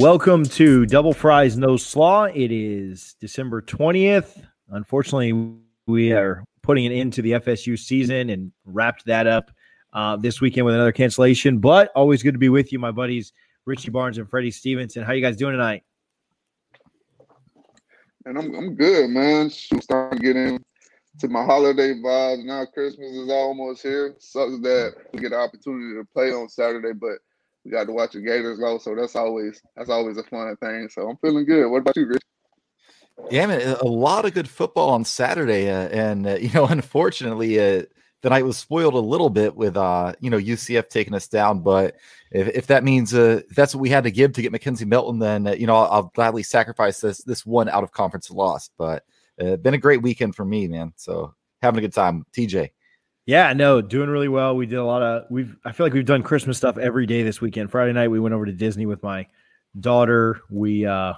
Welcome to Double Fries No Slaw. It is December 20th. Unfortunately, we are putting an end to the FSU season and wrapped that up uh, this weekend with another cancellation. But always good to be with you, my buddies Richie Barnes and Freddie Stevenson. How you guys doing tonight? And I'm I'm good, man. Starting to get in to my holiday vibes. Now Christmas is almost here. Sucks that we get the opportunity to play on Saturday, but we got to watch the Gators go, so that's always that's always a fun thing. So I'm feeling good. What about you, Rich? Yeah, man, a lot of good football on Saturday, uh, and uh, you know, unfortunately, uh, the night was spoiled a little bit with uh, you know UCF taking us down. But if, if that means uh, that's what we had to give to get McKenzie Milton, then uh, you know I'll, I'll, gladly sacrifice this this one out of conference loss. But uh, been a great weekend for me, man. So having a good time, TJ. Yeah, no, doing really well. We did a lot of we've I feel like we've done Christmas stuff every day this weekend. Friday night we went over to Disney with my daughter. We uh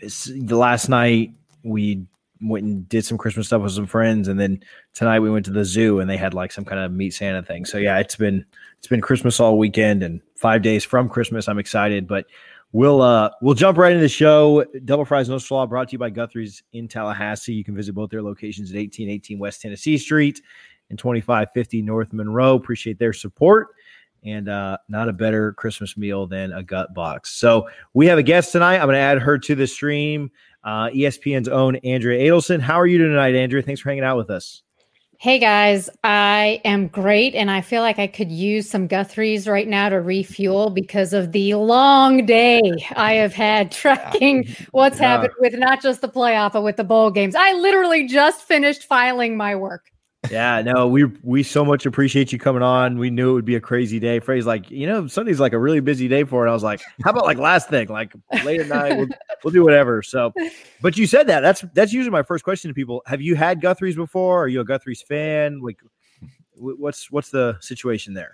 the last night we went and did some Christmas stuff with some friends, and then tonight we went to the zoo and they had like some kind of meet Santa thing. So yeah, it's been it's been Christmas all weekend and five days from Christmas. I'm excited, but we'll uh we'll jump right into the show. Double fries no slaw brought to you by Guthrie's in Tallahassee. You can visit both their locations at 1818 West Tennessee Street and 2550 North Monroe. Appreciate their support. And uh, not a better Christmas meal than a gut box. So we have a guest tonight. I'm going to add her to the stream. Uh, ESPN's own Andrea Adelson. How are you tonight, Andrea? Thanks for hanging out with us. Hey guys, I am great, and I feel like I could use some Guthrie's right now to refuel because of the long day I have had tracking what's yeah. happened with not just the playoff, but with the bowl games. I literally just finished filing my work. Yeah, no, we we so much appreciate you coming on. We knew it would be a crazy day. Freddie's like, you know, Sunday's like a really busy day for it. I was like, how about like last thing, like late at night, we'll, we'll do whatever. So, but you said that. That's that's usually my first question to people. Have you had Guthrie's before? Are you a Guthrie's fan? Like, what's what's the situation there?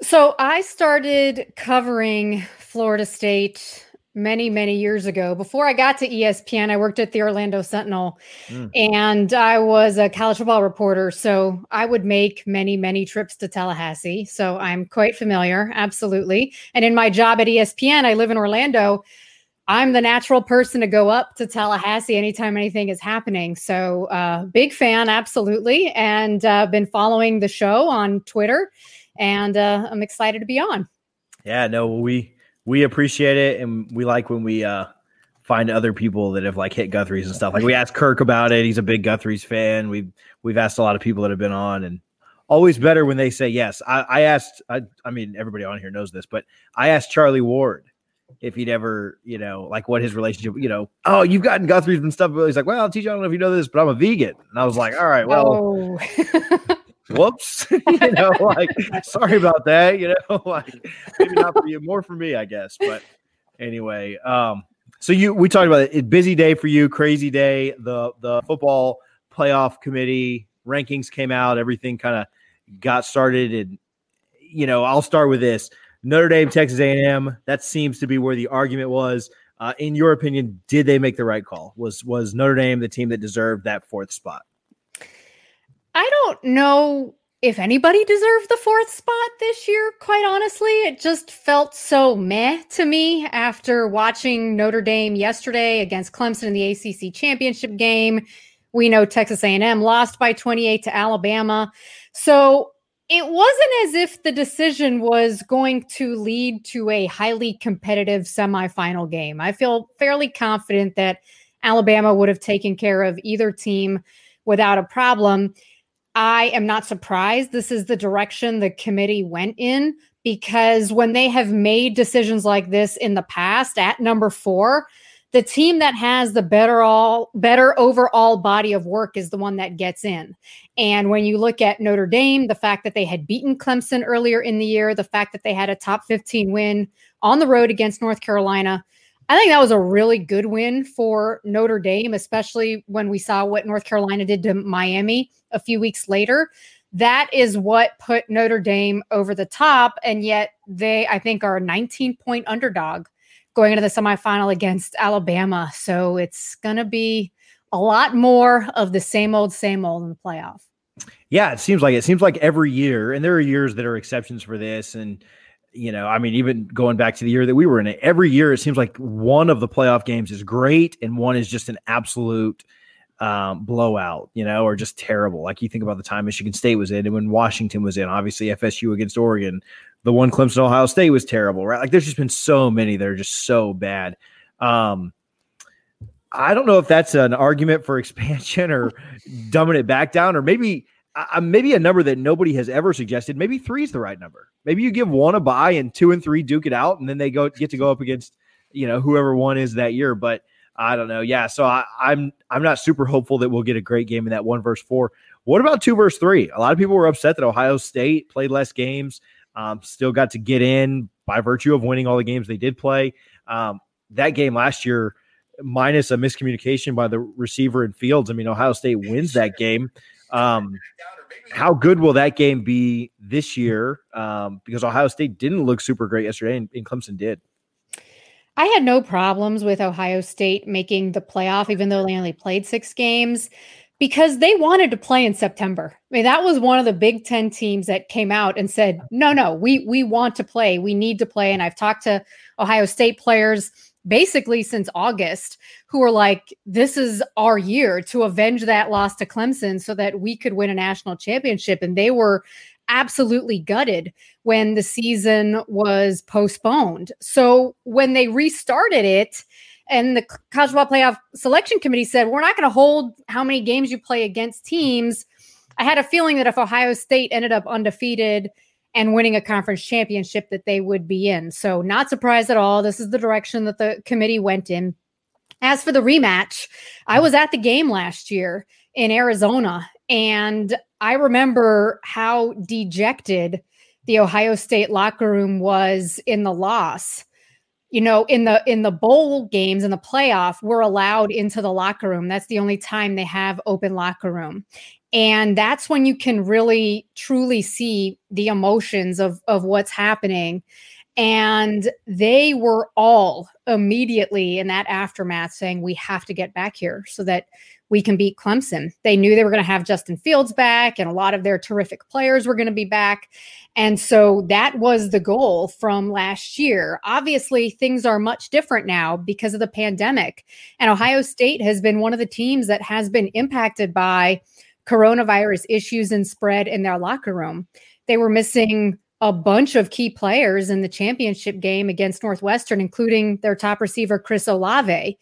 So I started covering Florida State many many years ago. Before i got to espn i worked at the orlando sentinel mm. and i was a college football reporter so i would make many many trips to tallahassee. So i'm quite familiar absolutely. And in my job at espn i live in orlando. I'm the natural person to go up to tallahassee anytime anything is happening. So uh, big fan absolutely and uh, been following the show on twitter and uh, i'm excited to be on. Yeah no we we appreciate it and we like when we uh find other people that have like hit Guthrie's and stuff. Like we asked Kirk about it. He's a big Guthrie's fan. We've we've asked a lot of people that have been on and always better when they say yes. I, I asked I I mean everybody on here knows this, but I asked Charlie Ward if he'd ever, you know, like what his relationship, you know, oh, you've gotten Guthrie's and stuff. But he's like, well, TJ, I don't know if you know this, but I'm a vegan. And I was like, all right, well, oh. whoops you know like sorry about that you know like maybe not for you more for me i guess but anyway um so you we talked about it busy day for you crazy day the the football playoff committee rankings came out everything kind of got started and you know i'll start with this notre dame texas a&m that seems to be where the argument was uh, in your opinion did they make the right call? Was was notre dame the team that deserved that fourth spot I don't know if anybody deserved the fourth spot this year, quite honestly. It just felt so meh to me after watching Notre Dame yesterday against Clemson in the ACC championship game. We know Texas A&M lost by 28 to Alabama. So it wasn't as if the decision was going to lead to a highly competitive semifinal game. I feel fairly confident that Alabama would have taken care of either team without a problem. I am not surprised this is the direction the committee went in because when they have made decisions like this in the past at number 4, the team that has the better all better overall body of work is the one that gets in. And when you look at Notre Dame, the fact that they had beaten Clemson earlier in the year, the fact that they had a top 15 win on the road against North Carolina, I think that was a really good win for Notre Dame, especially when we saw what North Carolina did to Miami a few weeks later. That is what put Notre Dame over the top. And yet they, I think, are a 19 point underdog going into the semifinal against Alabama. So it's going to be a lot more of the same old, same old in the playoff. Yeah, it seems like it seems like every year, and there are years that are exceptions for this. And you know, I mean, even going back to the year that we were in it, every year it seems like one of the playoff games is great and one is just an absolute um, blowout, you know, or just terrible. Like you think about the time Michigan State was in and when Washington was in, obviously FSU against Oregon, the one Clemson Ohio State was terrible, right? Like there's just been so many that are just so bad. Um, I don't know if that's an argument for expansion or dumbing it back down, or maybe uh, maybe a number that nobody has ever suggested. Maybe three is the right number. Maybe you give one a buy and two and three duke it out, and then they go get to go up against you know whoever one is that year. But I don't know. Yeah, so I, I'm I'm not super hopeful that we'll get a great game in that one verse four. What about two verse three? A lot of people were upset that Ohio State played less games, um, still got to get in by virtue of winning all the games they did play. Um, that game last year, minus a miscommunication by the receiver in Fields. I mean, Ohio State wins that game. Um, how good will that game be this year? Um, because Ohio State didn't look super great yesterday, and, and Clemson did. I had no problems with Ohio State making the playoff, even though they only played six games, because they wanted to play in September. I mean, that was one of the Big Ten teams that came out and said, "No, no, we we want to play. We need to play." And I've talked to Ohio State players basically since August who are like, this is our year to avenge that loss to Clemson so that we could win a national championship. And they were absolutely gutted when the season was postponed. So when they restarted it, and the college football playoff selection committee said, we're not going to hold how many games you play against teams. I had a feeling that if Ohio State ended up undefeated and winning a conference championship that they would be in. So, not surprised at all. This is the direction that the committee went in. As for the rematch, I was at the game last year in Arizona, and I remember how dejected the Ohio State locker room was in the loss. You know, in the in the bowl games in the playoff, we're allowed into the locker room. That's the only time they have open locker room and that's when you can really truly see the emotions of of what's happening and they were all immediately in that aftermath saying we have to get back here so that we can beat Clemson. They knew they were going to have Justin Fields back and a lot of their terrific players were going to be back. And so that was the goal from last year. Obviously, things are much different now because of the pandemic. And Ohio State has been one of the teams that has been impacted by coronavirus issues and spread in their locker room. They were missing a bunch of key players in the championship game against Northwestern, including their top receiver, Chris Olave.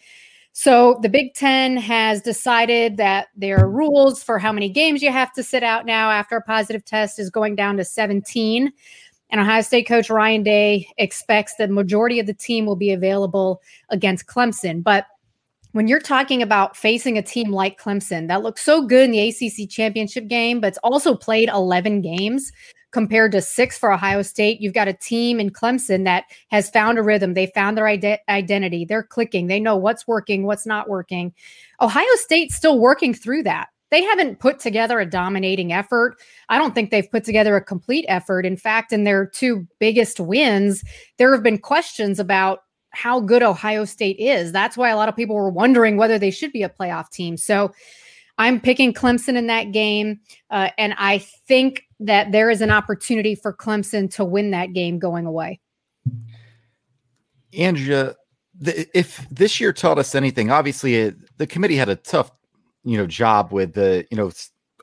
So the Big Ten has decided that their rules for how many games you have to sit out now after a positive test is going down to 17. And Ohio State coach Ryan Day expects the majority of the team will be available against Clemson. But when you're talking about facing a team like Clemson that looks so good in the ACC championship game, but it's also played 11 games compared to six for Ohio State. You've got a team in Clemson that has found a rhythm. They found their ide- identity. They're clicking. They know what's working, what's not working. Ohio State's still working through that. They haven't put together a dominating effort. I don't think they've put together a complete effort. In fact, in their two biggest wins, there have been questions about how good Ohio State is. That's why a lot of people were wondering whether they should be a playoff team. So I'm picking Clemson in that game. Uh, and I think that there is an opportunity for Clemson to win that game going away. Andrea, the, if this year taught us anything, obviously it, the committee had a tough, you know, job with the, you know,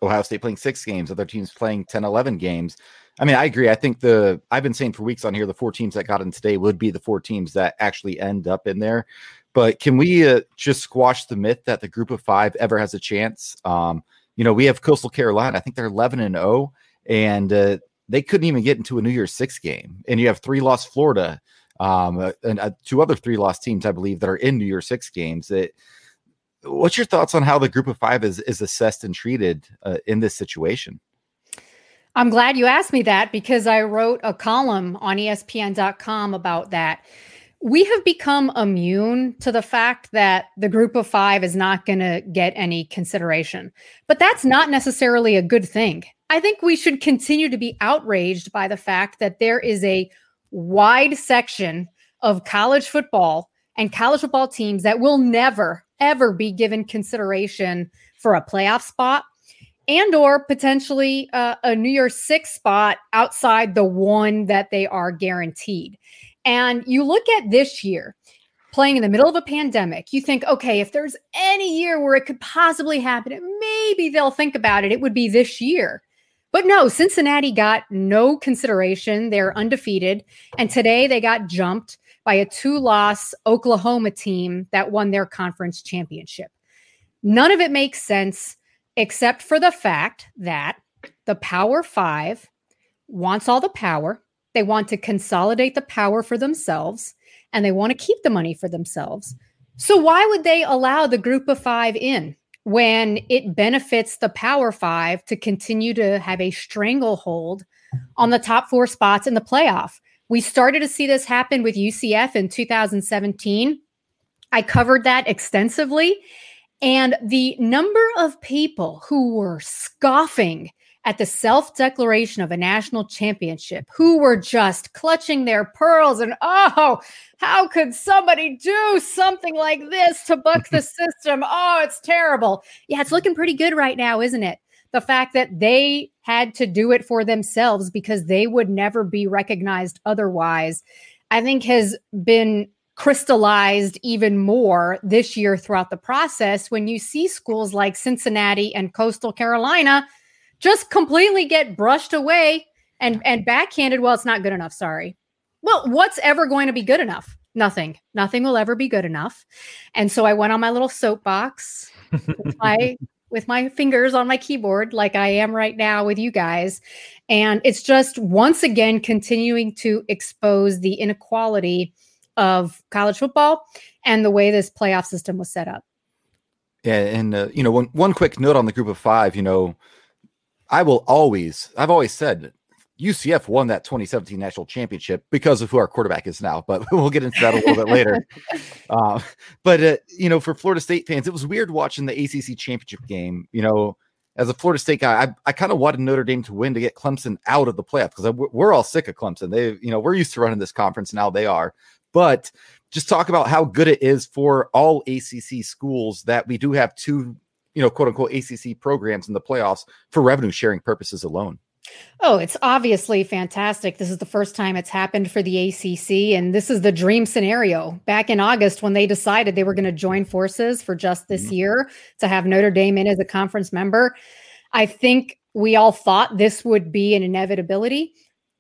Ohio State playing six games, other teams playing 10, 11 games. I mean, I agree. I think the I've been saying for weeks on here the four teams that got in today would be the four teams that actually end up in there. But can we uh, just squash the myth that the group of five ever has a chance? Um, you know, we have Coastal Carolina. I think they're 11 and 0, and uh, they couldn't even get into a New Year's Six game. And you have three lost Florida, um, uh, and uh, two other three lost teams, I believe, that are in New Year's Six games. It, what's your thoughts on how the group of five is is assessed and treated uh, in this situation? I'm glad you asked me that because I wrote a column on ESPN.com about that. We have become immune to the fact that the group of five is not going to get any consideration. But that's not necessarily a good thing. I think we should continue to be outraged by the fact that there is a wide section of college football and college football teams that will never, ever be given consideration for a playoff spot and or potentially uh, a New Year's Six spot outside the one that they are guaranteed. And you look at this year, playing in the middle of a pandemic, you think, okay, if there's any year where it could possibly happen, maybe they'll think about it. It would be this year. But no, Cincinnati got no consideration. They're undefeated. And today they got jumped by a two loss Oklahoma team that won their conference championship. None of it makes sense except for the fact that the Power Five wants all the power. They want to consolidate the power for themselves and they want to keep the money for themselves. So, why would they allow the group of five in when it benefits the Power Five to continue to have a stranglehold on the top four spots in the playoff? We started to see this happen with UCF in 2017. I covered that extensively. And the number of people who were scoffing at the self declaration of a national championship, who were just clutching their pearls and, oh, how could somebody do something like this to buck the system? Oh, it's terrible. Yeah, it's looking pretty good right now, isn't it? The fact that they had to do it for themselves because they would never be recognized otherwise, I think has been crystallized even more this year throughout the process when you see schools like Cincinnati and Coastal Carolina just completely get brushed away and and backhanded well it's not good enough sorry. Well what's ever going to be good enough? Nothing. Nothing will ever be good enough. And so i went on my little soapbox with my with my fingers on my keyboard like i am right now with you guys. And it's just once again continuing to expose the inequality of college football and the way this playoff system was set up yeah and uh, you know one one quick note on the group of five you know I will always, I've always said UCF won that 2017 national championship because of who our quarterback is now, but we'll get into that a little bit later. Uh, but, uh, you know, for Florida State fans, it was weird watching the ACC championship game. You know, as a Florida State guy, I, I kind of wanted Notre Dame to win to get Clemson out of the playoff because we're all sick of Clemson. They, you know, we're used to running this conference now, they are. But just talk about how good it is for all ACC schools that we do have two you know, quote unquote ACC programs in the playoffs for revenue sharing purposes alone. Oh, it's obviously fantastic. This is the first time it's happened for the ACC, and this is the dream scenario. Back in August, when they decided they were going to join forces for just this mm-hmm. year to have Notre Dame in as a conference member, I think we all thought this would be an inevitability.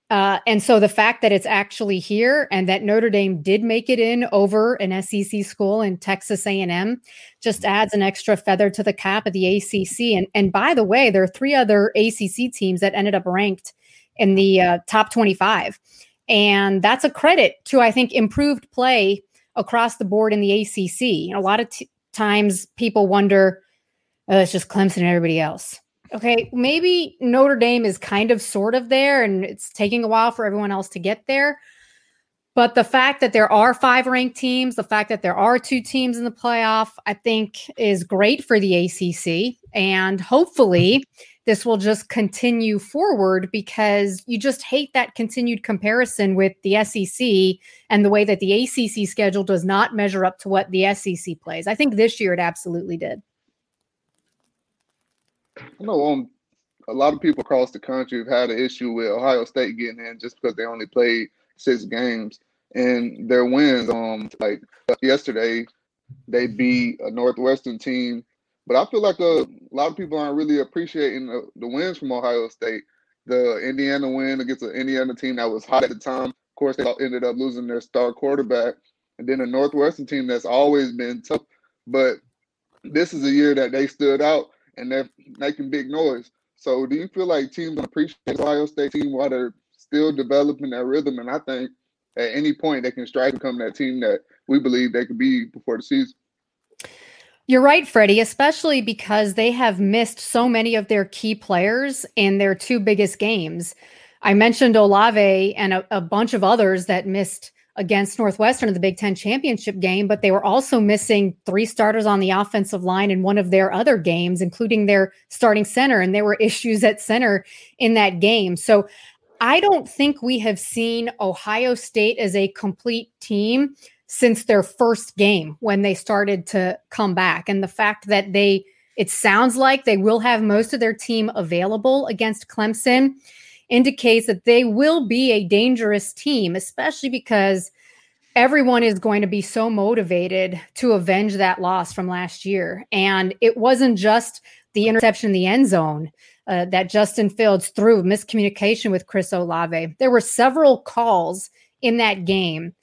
Uh, and so the fact that it's actually here and that Notre Dame did make it in over an SEC school in Texas A&M just adds an extra feather to the cap of the ACC. And and by the way, there are three other ACC teams that ended up ranked in the uh, top 25, and that's a credit to I think improved play across the board in the ACC. You know, a lot of t- times people wonder, oh, it's just Clemson and everybody else. Okay, maybe Notre Dame is kind of sort of there and it's taking a while for everyone else to get there. But the fact that there are five ranked teams, the fact that there are two teams in the playoff, I think is great for the ACC. And hopefully, this will just continue forward because you just hate that continued comparison with the SEC and the way that the ACC schedule does not measure up to what the SEC plays. I think this year it absolutely did. I know um, a lot of people across the country have had an issue with Ohio State getting in just because they only played six games and their wins. Um, like yesterday, they beat a Northwestern team, but I feel like a, a lot of people aren't really appreciating the, the, wins from Ohio State. The Indiana win against the Indiana team that was hot at the time. Of course, they ended up losing their star quarterback, and then a Northwestern team that's always been tough. But this is a year that they stood out and they're making big noise. So do you feel like teams appreciate Ohio State team while they're still developing that rhythm? And I think at any point they can strive to become that team that we believe they could be before the season. You're right, Freddie, especially because they have missed so many of their key players in their two biggest games. I mentioned Olave and a, a bunch of others that missed against Northwestern in the Big Ten championship game, but they were also missing three starters on the offensive line in one of their other games, including their starting center. And there were issues at center in that game. So I don't think we have seen Ohio State as a complete team since their first game when they started to come back. And the fact that they It sounds like they will have most of their team available against Clemson, indicates that they will be a dangerous team, especially because everyone is going to be so motivated to avenge that loss from last year. And it wasn't just the interception in the end zone uh, that Justin Fields threw, miscommunication with Chris Olave. There were several calls in that game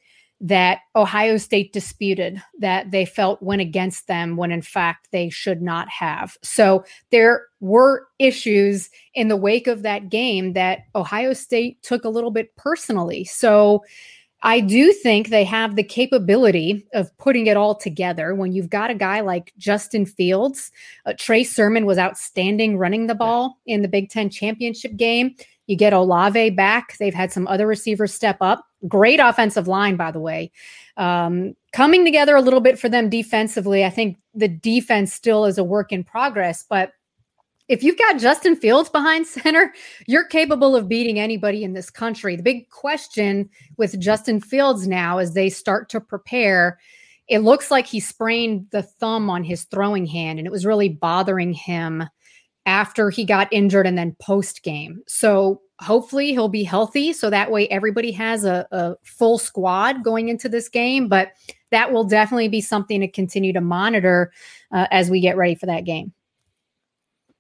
that Ohio State disputed that they felt went against them when in fact they should not have. So there were issues in the wake of that game that Ohio State took a little bit personally. So I do think they have the capability of putting it all together when you've got a guy like Justin Fields. Uh, Trey Sermon was outstanding running the ball in the Big Ten championship game. You get Olave back. They've had some other receivers step up. Great offensive line, by the way. Um, coming together a little bit for them defensively. I think the defense still is a work in progress, but if you've got Justin Fields behind center, you're capable of beating anybody in this country. The big question with Justin Fields now as they start to prepare, it looks like he sprained the thumb on his throwing hand and it was really bothering him after he got injured and then post game. So hopefully he'll be healthy so that way everybody has a, a full squad going into this game. But that will definitely be something to continue to monitor uh, as we get ready for that game.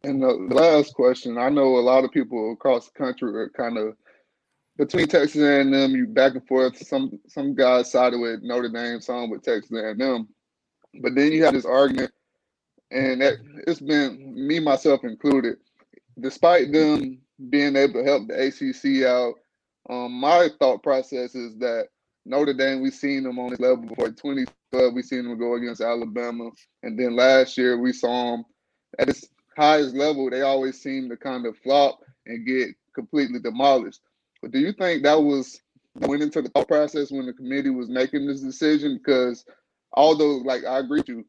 And the last question, I know a lot of people across the country are kind of between Texas A&M. You back and forth. Some some guys sided with Notre Dame, some with Texas A&M. But then you have this argument, and that it's been me myself included. Despite them being able to help the ACC out, um, my thought process is that Notre Dame, we've seen them on this level before. 2012, we seen them go against Alabama, and then last year we saw them at this highest level, they always seem to kind of flop and get completely demolished. But do you think that was went into the thought process when the committee was making this decision? Because although, like, I agree with you,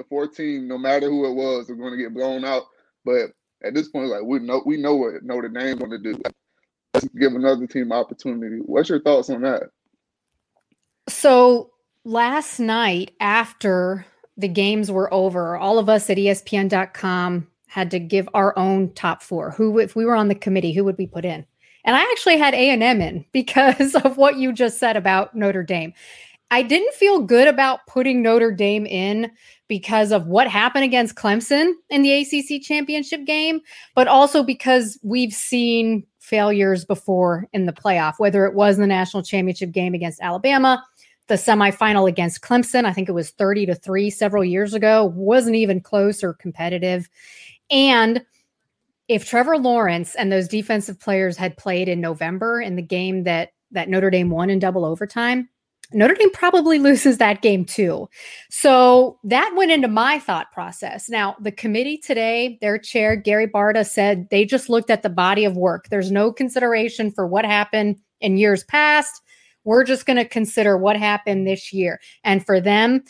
the 14, no matter who it was, are going to get blown out. But at this point, like, we know we know what Notre Dame's going to do. Let's give another team opportunity. What's your thoughts on that? So last night, after the games were over, all of us at ESPN.com had to give our own top four. Who, if we were on the committee, who would we put in? And I actually had A and M in because of what you just said about Notre Dame. I didn't feel good about putting Notre Dame in because of what happened against Clemson in the ACC championship game, but also because we've seen failures before in the playoff, whether it was in the national championship game against Alabama, the semifinal against Clemson. I think it was 30 to 3 several years ago, wasn't even close or competitive. And if Trevor Lawrence and those defensive players had played in November in the game that that Notre Dame won in double overtime, Notre Dame probably loses that game too. So that went into my thought process. Now, the committee today, their chair, Gary Barta, said they just looked at the body of work. There's no consideration for what happened in years past. We're just going to consider what happened this year. And for them,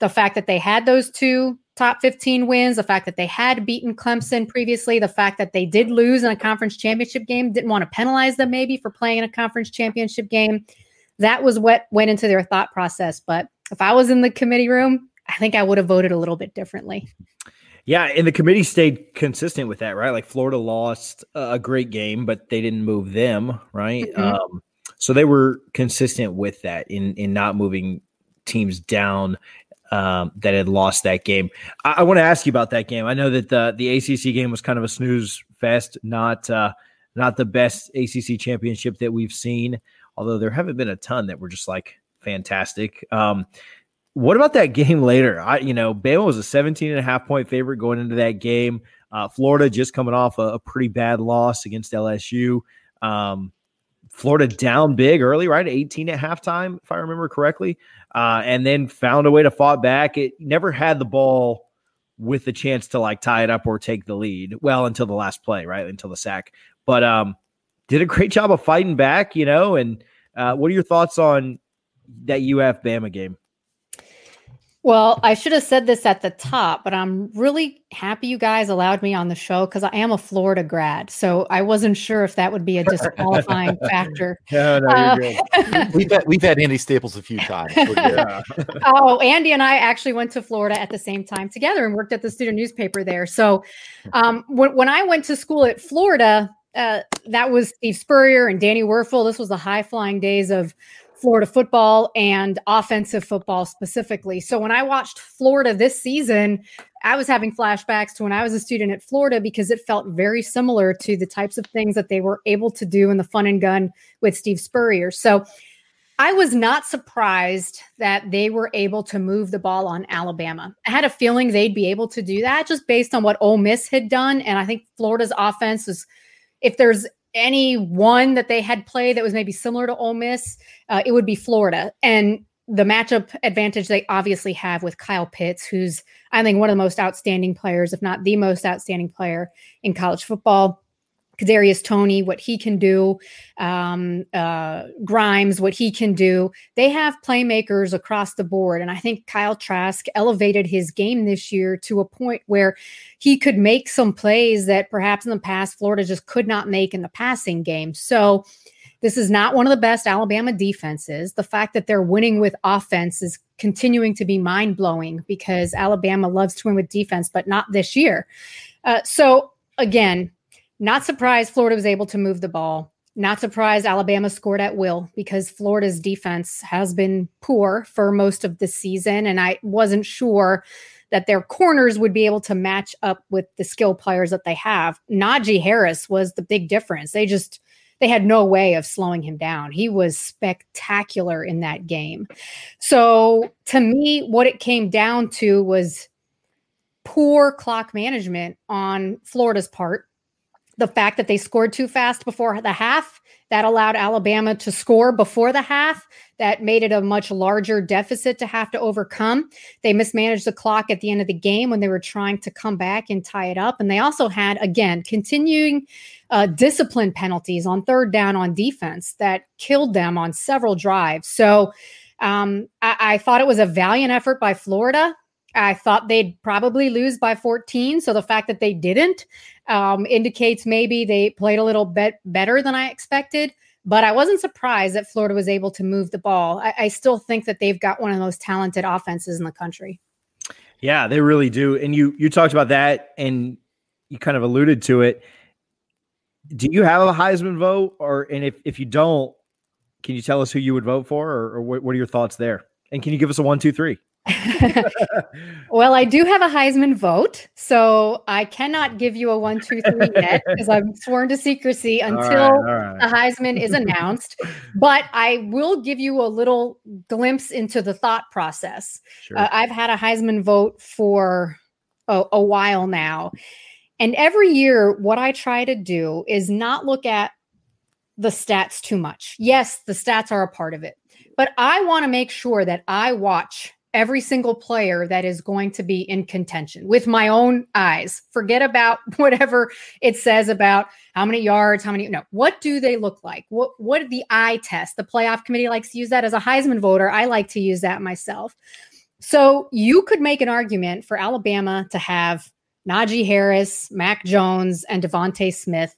the fact that they had those two top 15 wins, the fact that they had beaten Clemson previously, the fact that they did lose in a conference championship game, didn't want to penalize them maybe for playing in a conference championship game. That was what went into their thought process. But if I was in the committee room, I think I would have voted a little bit differently. Yeah, and the committee stayed consistent with that, right? Like Florida lost a great game, but they didn't move them, right? Mm-hmm. Um, so they were consistent with that in in not moving teams down um, that had lost that game. I, I want to ask you about that game. I know that the the ACC game was kind of a snooze fest, not uh, not the best ACC championship that we've seen. Although there haven't been a ton that were just like fantastic. Um, what about that game later? I, you know, Bama was a 17 and a half point favorite going into that game. Uh, Florida just coming off a, a, pretty bad loss against LSU. Um, Florida down big early, right? 18 at halftime, if I remember correctly uh, and then found a way to fought back. It never had the ball with the chance to like tie it up or take the lead. Well, until the last play, right? Until the sack. But um, did a great job of fighting back, you know. And uh, what are your thoughts on that UF Bama game? Well, I should have said this at the top, but I'm really happy you guys allowed me on the show because I am a Florida grad. So I wasn't sure if that would be a disqualifying factor. No, no, Uh, we've had, we've had Andy Staples a few times. Yeah. oh, Andy and I actually went to Florida at the same time together and worked at the student newspaper there. So um, when, when I went to school at Florida, uh, that was Steve Spurrier and Danny Wuerffel. This was the high flying days of Florida football and offensive football specifically. So when I watched Florida this season, I was having flashbacks to when I was a student at Florida because it felt very similar to the types of things that they were able to do in the fun and gun with Steve Spurrier. So I was not surprised that they were able to move the ball on Alabama. I had a feeling they'd be able to do that just based on what Ole Miss had done. And I think Florida's offense is, if there's any one that they had played that was maybe similar to Ole Miss, uh, it would be Florida. And the matchup advantage they obviously have with Kyle Pitts, who's, I think, one of the most outstanding players, if not the most outstanding player in college football. Kadarius Toney, what he can do, um, uh, Grimes, what he can do. They have playmakers across the board, and I think Kyle Trask elevated his game this year to a point where he could make some plays that perhaps in the past Florida just could not make in the passing game. So. This is not one of the best Alabama defenses. The fact that they're winning with offense is continuing to be mind blowing because Alabama loves to win with defense, but not this year. Uh, so, again, not surprised Florida was able to move the ball. Not surprised Alabama scored at will because Florida's defense has been poor for most of the season. And I wasn't sure that their corners would be able to match up with the skill players that they have. Najee Harris was the big difference. They just they had no way of slowing him down. He was spectacular in that game. So to me, what it came down to was poor clock management on Florida's part the fact that they scored too fast before the half that allowed Alabama to score before the half that made it a much larger deficit to have to overcome. They mismanaged the clock at the end of the game when they were trying to come back and tie it up. And they also had, again, continuing uh, discipline penalties on third down on defense that killed them on several drives. So um, I, I thought it was a valiant effort by Florida. I thought they'd probably lose by 14. So the fact that they didn't um, indicates maybe they played a little bit better than I expected. But I wasn't surprised that Florida was able to move the ball. I, I still think that they've got one of the most talented offenses in the country. Yeah, they really do. And you you talked about that and you kind of alluded to it. Do you have a Heisman vote? Or and if, if you don't, can you tell us who you would vote for or, or what, what are your thoughts there? And can you give us a one, two, three? well, I do have a Heisman vote, so I cannot give you a one, two, three yet because I'm sworn to secrecy until all right, all the. Heisman is announced. But I will give you a little glimpse into the thought process. Sure. Uh, I've had a Heisman vote for a, a while now. And every year, what I try to do is not look at the stats too much. Yes, the stats are a part of it, but I want to make sure that I watch every single player that is going to be in contention with my own eyes. Forget about whatever it says about how many yards, how many no, what do they look like? What what the eye test? The playoff committee likes to use that as a Heisman voter. I like to use that myself. So you could make an argument for Alabama to have Najee Harris, Mac Jones, and DeVonta Smith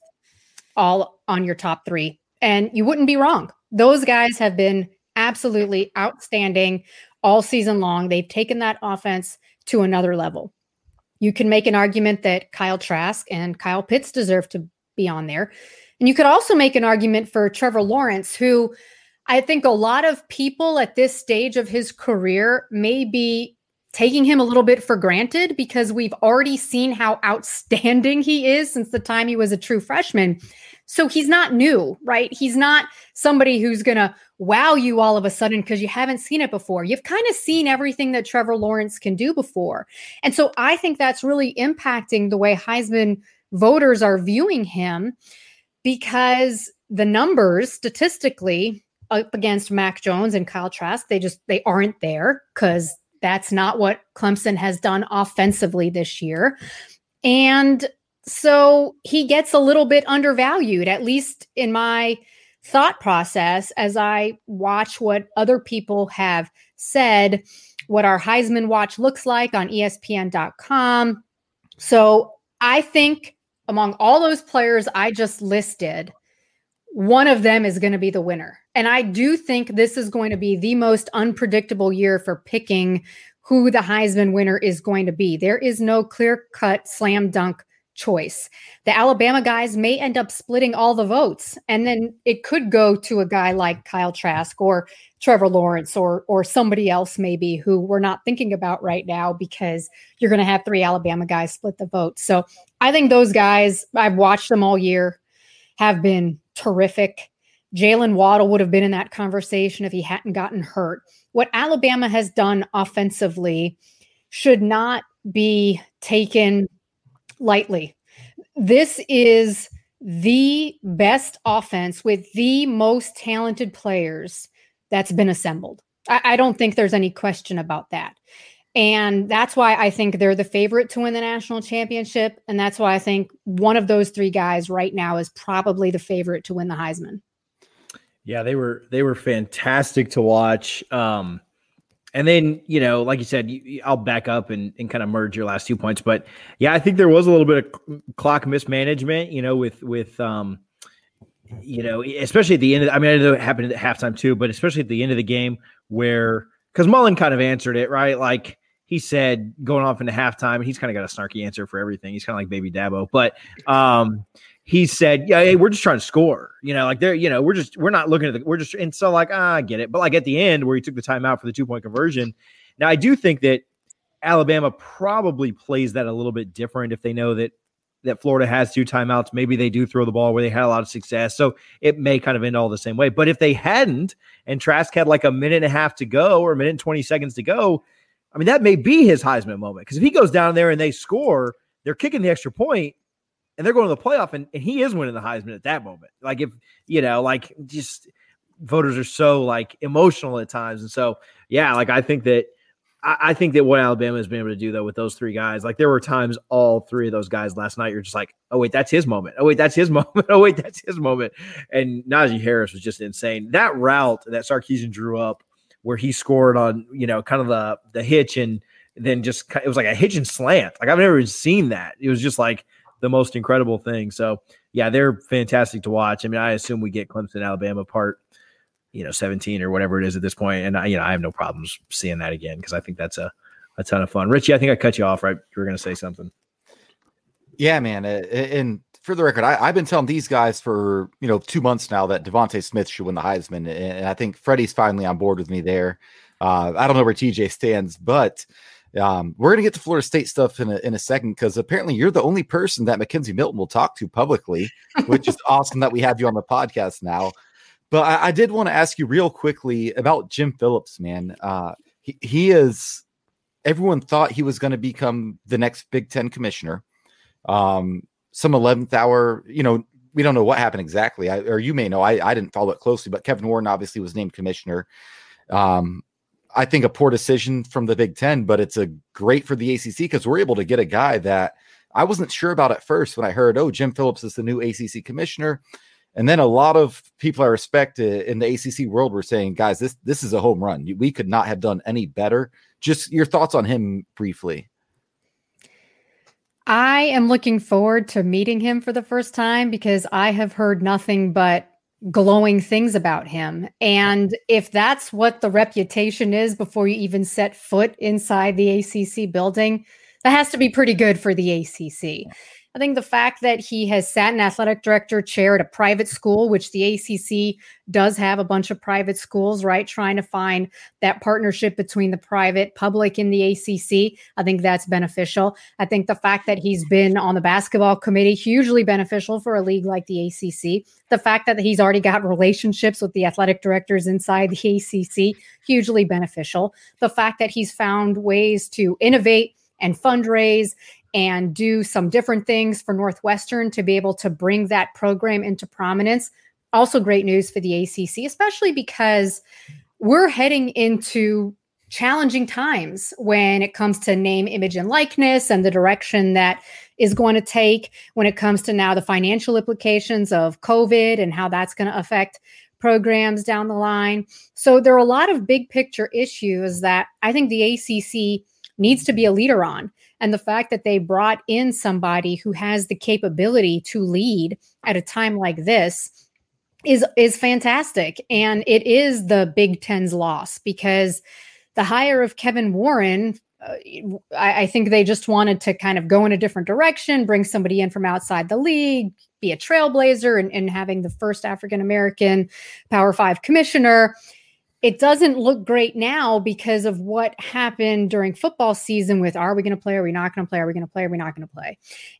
all on your top three. And you wouldn't be wrong. Those guys have been absolutely outstanding all season long. They've taken that offense to another level. You can make an argument that Kyle Trask and Kyle Pitts deserve to be on there. And you could also make an argument for Trevor Lawrence, who I think a lot of people at this stage of his career may be taking him a little bit for granted because we've already seen how outstanding he is since the time he was a true freshman. So he's not new, right? He's not somebody who's going to wow you all of a sudden because you haven't seen it before. You've kind of seen everything that Trevor Lawrence can do before. And so I think that's really impacting the way Heisman voters are viewing him because the numbers statistically up against Mac Jones and Kyle Trask, they just they aren't there because that's not what Clemson has done offensively this year. And so he gets a little bit undervalued, at least in my thought process, as I watch what other people have said what our Heisman watch looks like on ESPN.com. So I think among all those players I just listed, one of them is going to be the winner. And I do think this is going to be the most unpredictable year for picking who the Heisman winner is going to be. There is no clear cut slam dunk choice. The Alabama guys may end up splitting all the votes, and then it could go to a guy like Kyle Trask or Trevor Lawrence or or somebody else maybe who we're not thinking about right now because you're going to have three Alabama guys split the vote. So I think those guys, I've watched them all year, have been terrific. Jaylen Waddle would have been in that conversation if he hadn't gotten hurt. What Alabama has done offensively should not be taken lightly. This is the best offense with the most talented players that's been assembled. I, I, don't think there's any question about that. And that's why I think they're the favorite to win the national championship. And that's why I think one of those three guys right now is probably the favorite to win the Heisman. Yeah, they were they were fantastic to watch. Um, and then, you know, like you said, you, I'll back up and, and kind of merge your last two points. But yeah, I think there was a little bit of clock mismanagement, you know, with, with, um, you know, especially at the end of, I mean, I know it happened at halftime too, but especially at the end of the game where, because Mullen kind of answered it, right? Like he said going off into halftime, and he's kind of got a snarky answer for everything. He's kind of like baby Dabo, but, um, he said, "Yeah, hey, we're just trying to score. You know, like they're, you know, we're just we're not looking at the we're just and so like ah, I get it, but like at the end where he took the timeout for the two point conversion. Now I do think that Alabama probably plays that a little bit different if they know that that Florida has two timeouts. Maybe they do throw the ball where they had a lot of success, so it may kind of end all the same way. But if they hadn't, and Trask had like a minute and a half to go or a minute and twenty seconds to go, I mean that may be his Heisman moment because if he goes down there and they score, they're kicking the extra point and they're going to the playoff, and, and he is winning the Heisman at that moment. Like if you know, like just voters are so like emotional at times, and so yeah, like I think that I, I think that what Alabama has been able to do though with those three guys, like there were times all three of those guys last night, you're just like, oh wait, that's his moment. Oh wait, that's his moment. Oh wait, that's his moment. And Najee Harris was just insane. That route that Sarkisian drew up, where he scored on you know kind of the the hitch and then just it was like a hitch and slant. Like I've never seen that. It was just like the most incredible thing. So yeah, they're fantastic to watch. I mean, I assume we get Clemson, Alabama part, you know, 17 or whatever it is at this point. And I, you know, I have no problems seeing that again because I think that's a, a ton of fun. Richie, I think I cut you off, right? You were going to say something. Yeah, man. And for the record, I, have been telling these guys for, you know, two months now that DeVonta Smith should win the Heisman. And I think Freddie's finally on board with me there. Uh, I don't know where TJ stands, but um, we're going to get to Florida State stuff in a, in a second because apparently you're the only person that McKenzie Milton will talk to publicly, which is awesome that we have you on the podcast now. But I, I did want to ask you real quickly about Jim Phillips, man. Uh, he, he is, everyone thought he was going to become the next Big Ten commissioner. Um, some 11th hour, you know, we don't know what happened exactly, I, or you may know. I, I didn't follow it closely, but Kevin Warren obviously was named commissioner. Um, I think a poor decision from the Big Ten, but it's a great for the ACC because we're able to get a guy that I wasn't sure about at first when I heard, oh, Jim Phillips is the new ACC commissioner. And then a lot of people I respect in the ACC world were saying, guys, this this is a home run. We could not have done any better. Just your thoughts on him briefly. I am looking forward to meeting him for the first time because I have heard nothing but glowing things about him. And if that's what the reputation is before you even set foot inside the ACC building, that has to be pretty good for the ACC. I think the fact that he has sat in athletic director chair at a private school, which the ACC does have a bunch of private schools, right? Trying to find that partnership between the private, public, and the ACC. I think that's beneficial. I think the fact that he's been on the basketball committee, hugely beneficial for a league like the ACC. The fact that he's already got relationships with the athletic directors inside the ACC, hugely beneficial. The fact that he's found ways to innovate and fundraise and do some different things for Northwestern to be able to bring that program into prominence. Also, great news for the ACC, especially because we're heading into challenging times when it comes to name, image, and likeness and the direction that is going to take when it comes to now the financial implications of COVID and how that's going to affect programs down the line. So there are a lot of big picture issues that I think the ACC needs to be a leader on. And the fact that they brought in somebody who has the capability to lead at a time like this is is fantastic and it is the Big Ten's loss because the hire of Kevin Warren uh, I, I, think they just wanted to kind of go in a different direction, bring somebody in from outside the league, be a trailblazer, and, and having the first African American Power Five commissioner. It doesn't look great now because of what happened during football season with are we going to play? Are we not going to play? Are we going to play? Are we not going to play?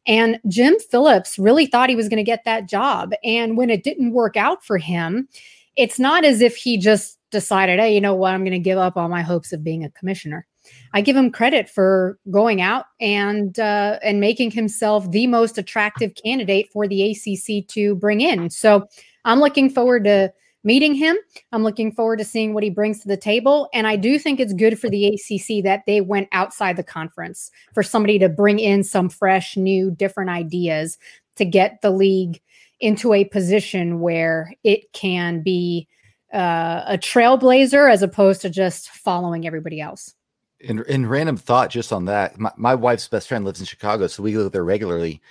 And Jim Phillips really thought he was going to get that job. And when it didn't work out for him, it's not as if he just decided, hey, you know what? I'm going to give up all my hopes of being a commissioner I give him credit for going out and uh, and making himself the most attractive candidate for the ACC to bring in. So I'm looking forward to meeting him. I'm looking forward to seeing what he brings to the table. And I do think it's good for the ACC that they went outside the conference for somebody to bring in some fresh, new, different ideas to get the league into a position where it can be uh, a trailblazer as opposed to just following everybody else. In, in random thought, just on that, my, my wife's best friend lives in Chicago, so we go there regularly.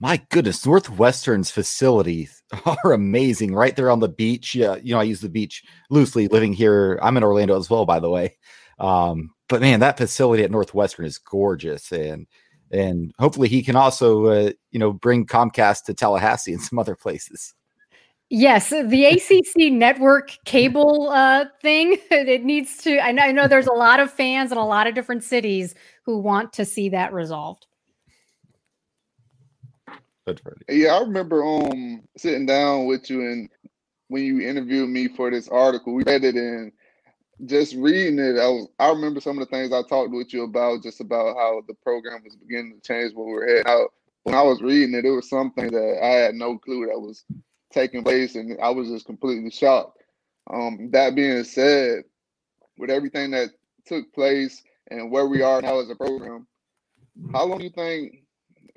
My goodness, Northwestern's facilities are amazing. Right there on the beach. Yeah, you know, I use the beach loosely. Living here, I'm in Orlando as well, by the way. Um, but man, that facility at Northwestern is gorgeous, and and hopefully he can also, uh, you know, bring Comcast to Tallahassee and some other places. Yes, the ACC network cable uh, thing. It needs to. I know, I know. There's a lot of fans in a lot of different cities who want to see that resolved. Yeah, I remember um sitting down with you and when you interviewed me for this article, we read it and just reading it. I was I remember some of the things I talked with you about, just about how the program was beginning to change where we were out. When I was reading it, it was something that I had no clue that was taking place, and I was just completely shocked. Um, that being said, with everything that took place and where we are now as a program, how long do you think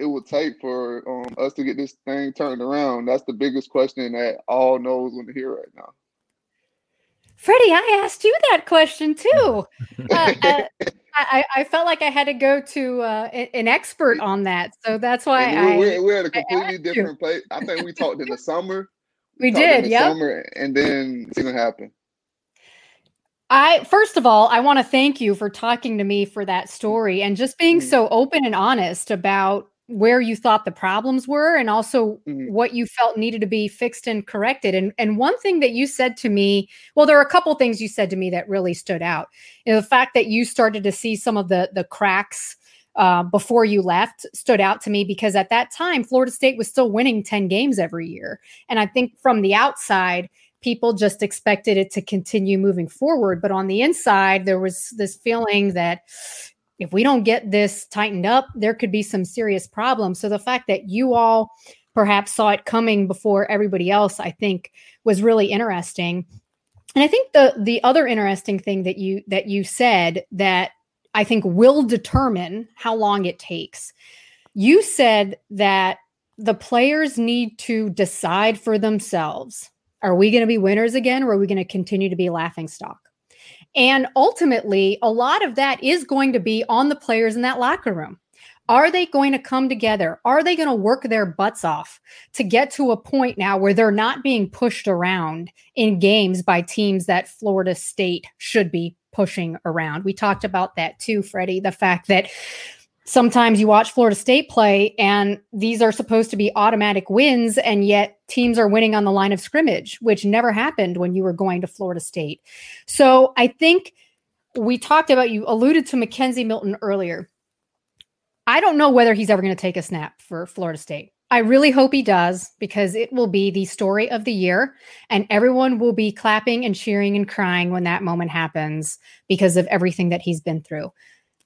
it would take for um, us to get this thing turned around? That's the biggest question that all Noles want to hear right now. Freddie, I asked you that question too. Uh, uh, I, I, felt like I had to go to uh, an expert on that, so that's why we're, I, we're, we're, at a completely different you. place. I think we talked in the summer. We, we did, yeah. Summer, and then it didn't happen. I first of all, I want to thank you for talking to me for that story and just being mm-hmm. so open and honest about where you thought the problems were and also mm-hmm. what you felt needed to be fixed and corrected. And and one thing that you said to me, well, there are a couple things you said to me that really stood out. You know, the fact that you started to see some of the the cracks uh, before you left stood out to me because at that time Florida State was still winning 10 games every year. And I think from the outside, people just expected it to continue moving forward. But on the inside, there was this feeling that if we don't get this tightened up, there could be some serious problems. So the fact that you all perhaps saw it coming before everybody else, I think was really interesting. And I think the the other interesting thing that you that you said that I think will determine how long it takes. You said that the players need to decide for themselves. Are we going to be winners again or are we going to continue to be laughing stock? And ultimately, a lot of that is going to be on the players in that locker room. Are they going to come together? Are they going to work their butts off to get to a point now where they're not being pushed around in games by teams that Florida State should be pushing around? We talked about that too, Freddie, the fact that sometimes you watch Florida State play and these are supposed to be automatic wins, and yet teams are winning on the line of scrimmage, which never happened when you were going to Florida State. So I think we talked about, you alluded to McKenzie Milton earlier. I don't know whether he's ever going to take a snap for Florida State. I really hope he does because it will be the story of the year and everyone will be clapping and cheering and crying when that moment happens because of everything that he's been through.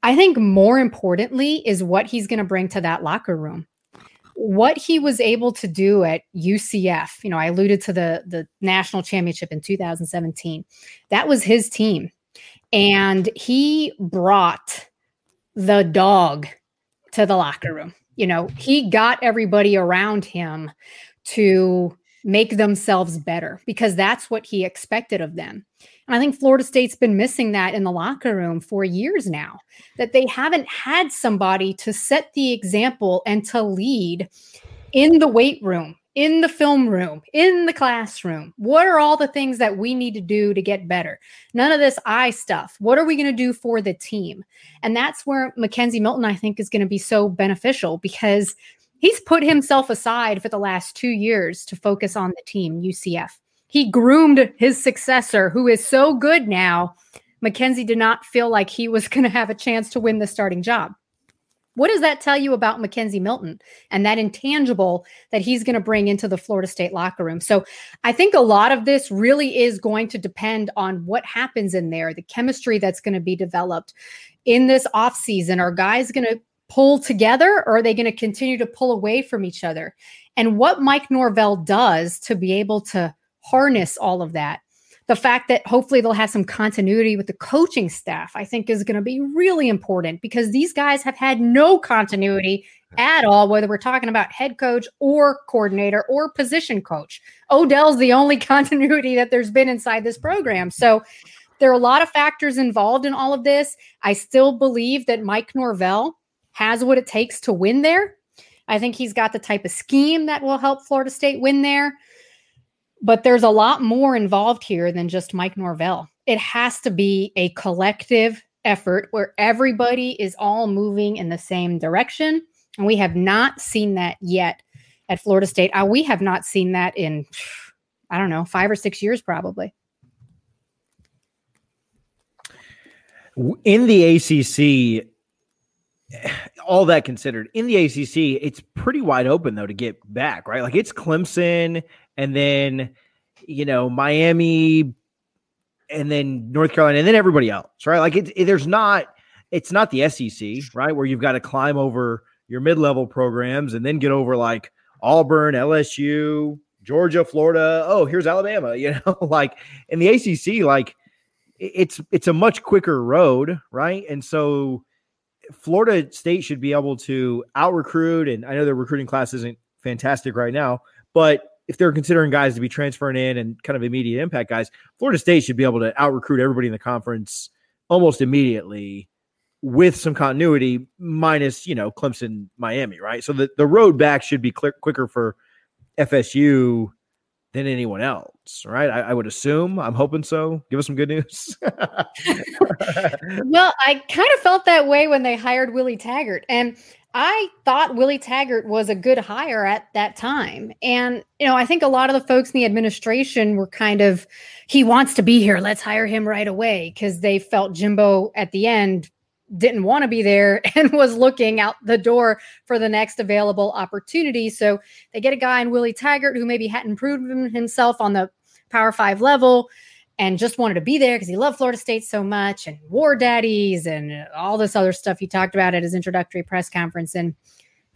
I think more importantly is what he's going to bring to that locker room. What he was able to do at UCF, you know, I alluded to the the national championship in 2017. That was his team. And he brought the dog to the locker room. You know, he got everybody around him to make themselves better because that's what he expected of them. And I think Florida State's been missing that in the locker room for years now, that they haven't had somebody to set the example and to lead in the weight room, in the film room, in the classroom. What are all the things that we need to do to get better? None of this I stuff. What are we going to do for the team? And that's where McKenzie Milton, I think, is going to be so beneficial because he's put himself aside for the last two years to focus on the team, UCF. He groomed his successor, who is so good now. McKenzie did not feel like he was going to have a chance to win the starting job. What does that tell you about McKenzie Milton and that intangible that he's going to bring into the Florida State locker room? So I think a lot of this really is going to depend on what happens in there, the chemistry that's going to be developed in this offseason. Are guys going to pull together or are they going to continue to pull away from each other? And what Mike Norvell does to be able to harness all of that the fact that hopefully they'll have some continuity with the coaching staff, I think is going to be really important because these guys have had no continuity at all, whether we're talking about head coach or coordinator or position coach. Odell's the only continuity that there's been inside this program. So there are a lot of factors involved in all of this. I still believe that Mike Norvell has what it takes to win there. I think he's got the type of scheme that will help Florida State win there. But there's a lot more involved here than just Mike Norvell. It has to be a collective effort where everybody is all moving in the same direction. And we have not seen that yet at Florida State. Uh, we have not seen that in, I don't know, five or six years probably. In the ACC, all that considered, in the ACC, it's pretty wide open though to get back, right? Like it's Clemson and then you know Miami, and then North Carolina, and then everybody else, right? Like it, it there's not it's not the SEC, right? Where you've got to climb over your mid level programs and then get over like Auburn, LSU, Georgia, Florida. Oh, here's Alabama. You know, like in the ACC, like it's it's a much quicker road, right? And so Florida State should be able to out recruit. And I know their recruiting class isn't fantastic right now, but if they're considering guys to be transferring in and kind of immediate impact guys, Florida State should be able to out recruit everybody in the conference almost immediately with some continuity, minus, you know, Clemson, Miami, right? So the, the road back should be quicker for FSU than anyone else, right? I, I, would assume. I'm hoping so. Give us some good news. well, I kind of felt that way when they hired Willie Taggart. And I thought Willie Taggart was a good hire at that time. And, you know, I think a lot of the folks in the administration were kind of, he wants to be here. Let's hire him right away because they felt Jimbo at the end didn't want to be there and was looking out the door for the next available opportunity. So they get a guy in Willie Taggart who maybe hadn't proven himself on the Power Five level and just wanted to be there because he loved Florida State so much and war daddies and all this other stuff he talked about at his introductory press conference. And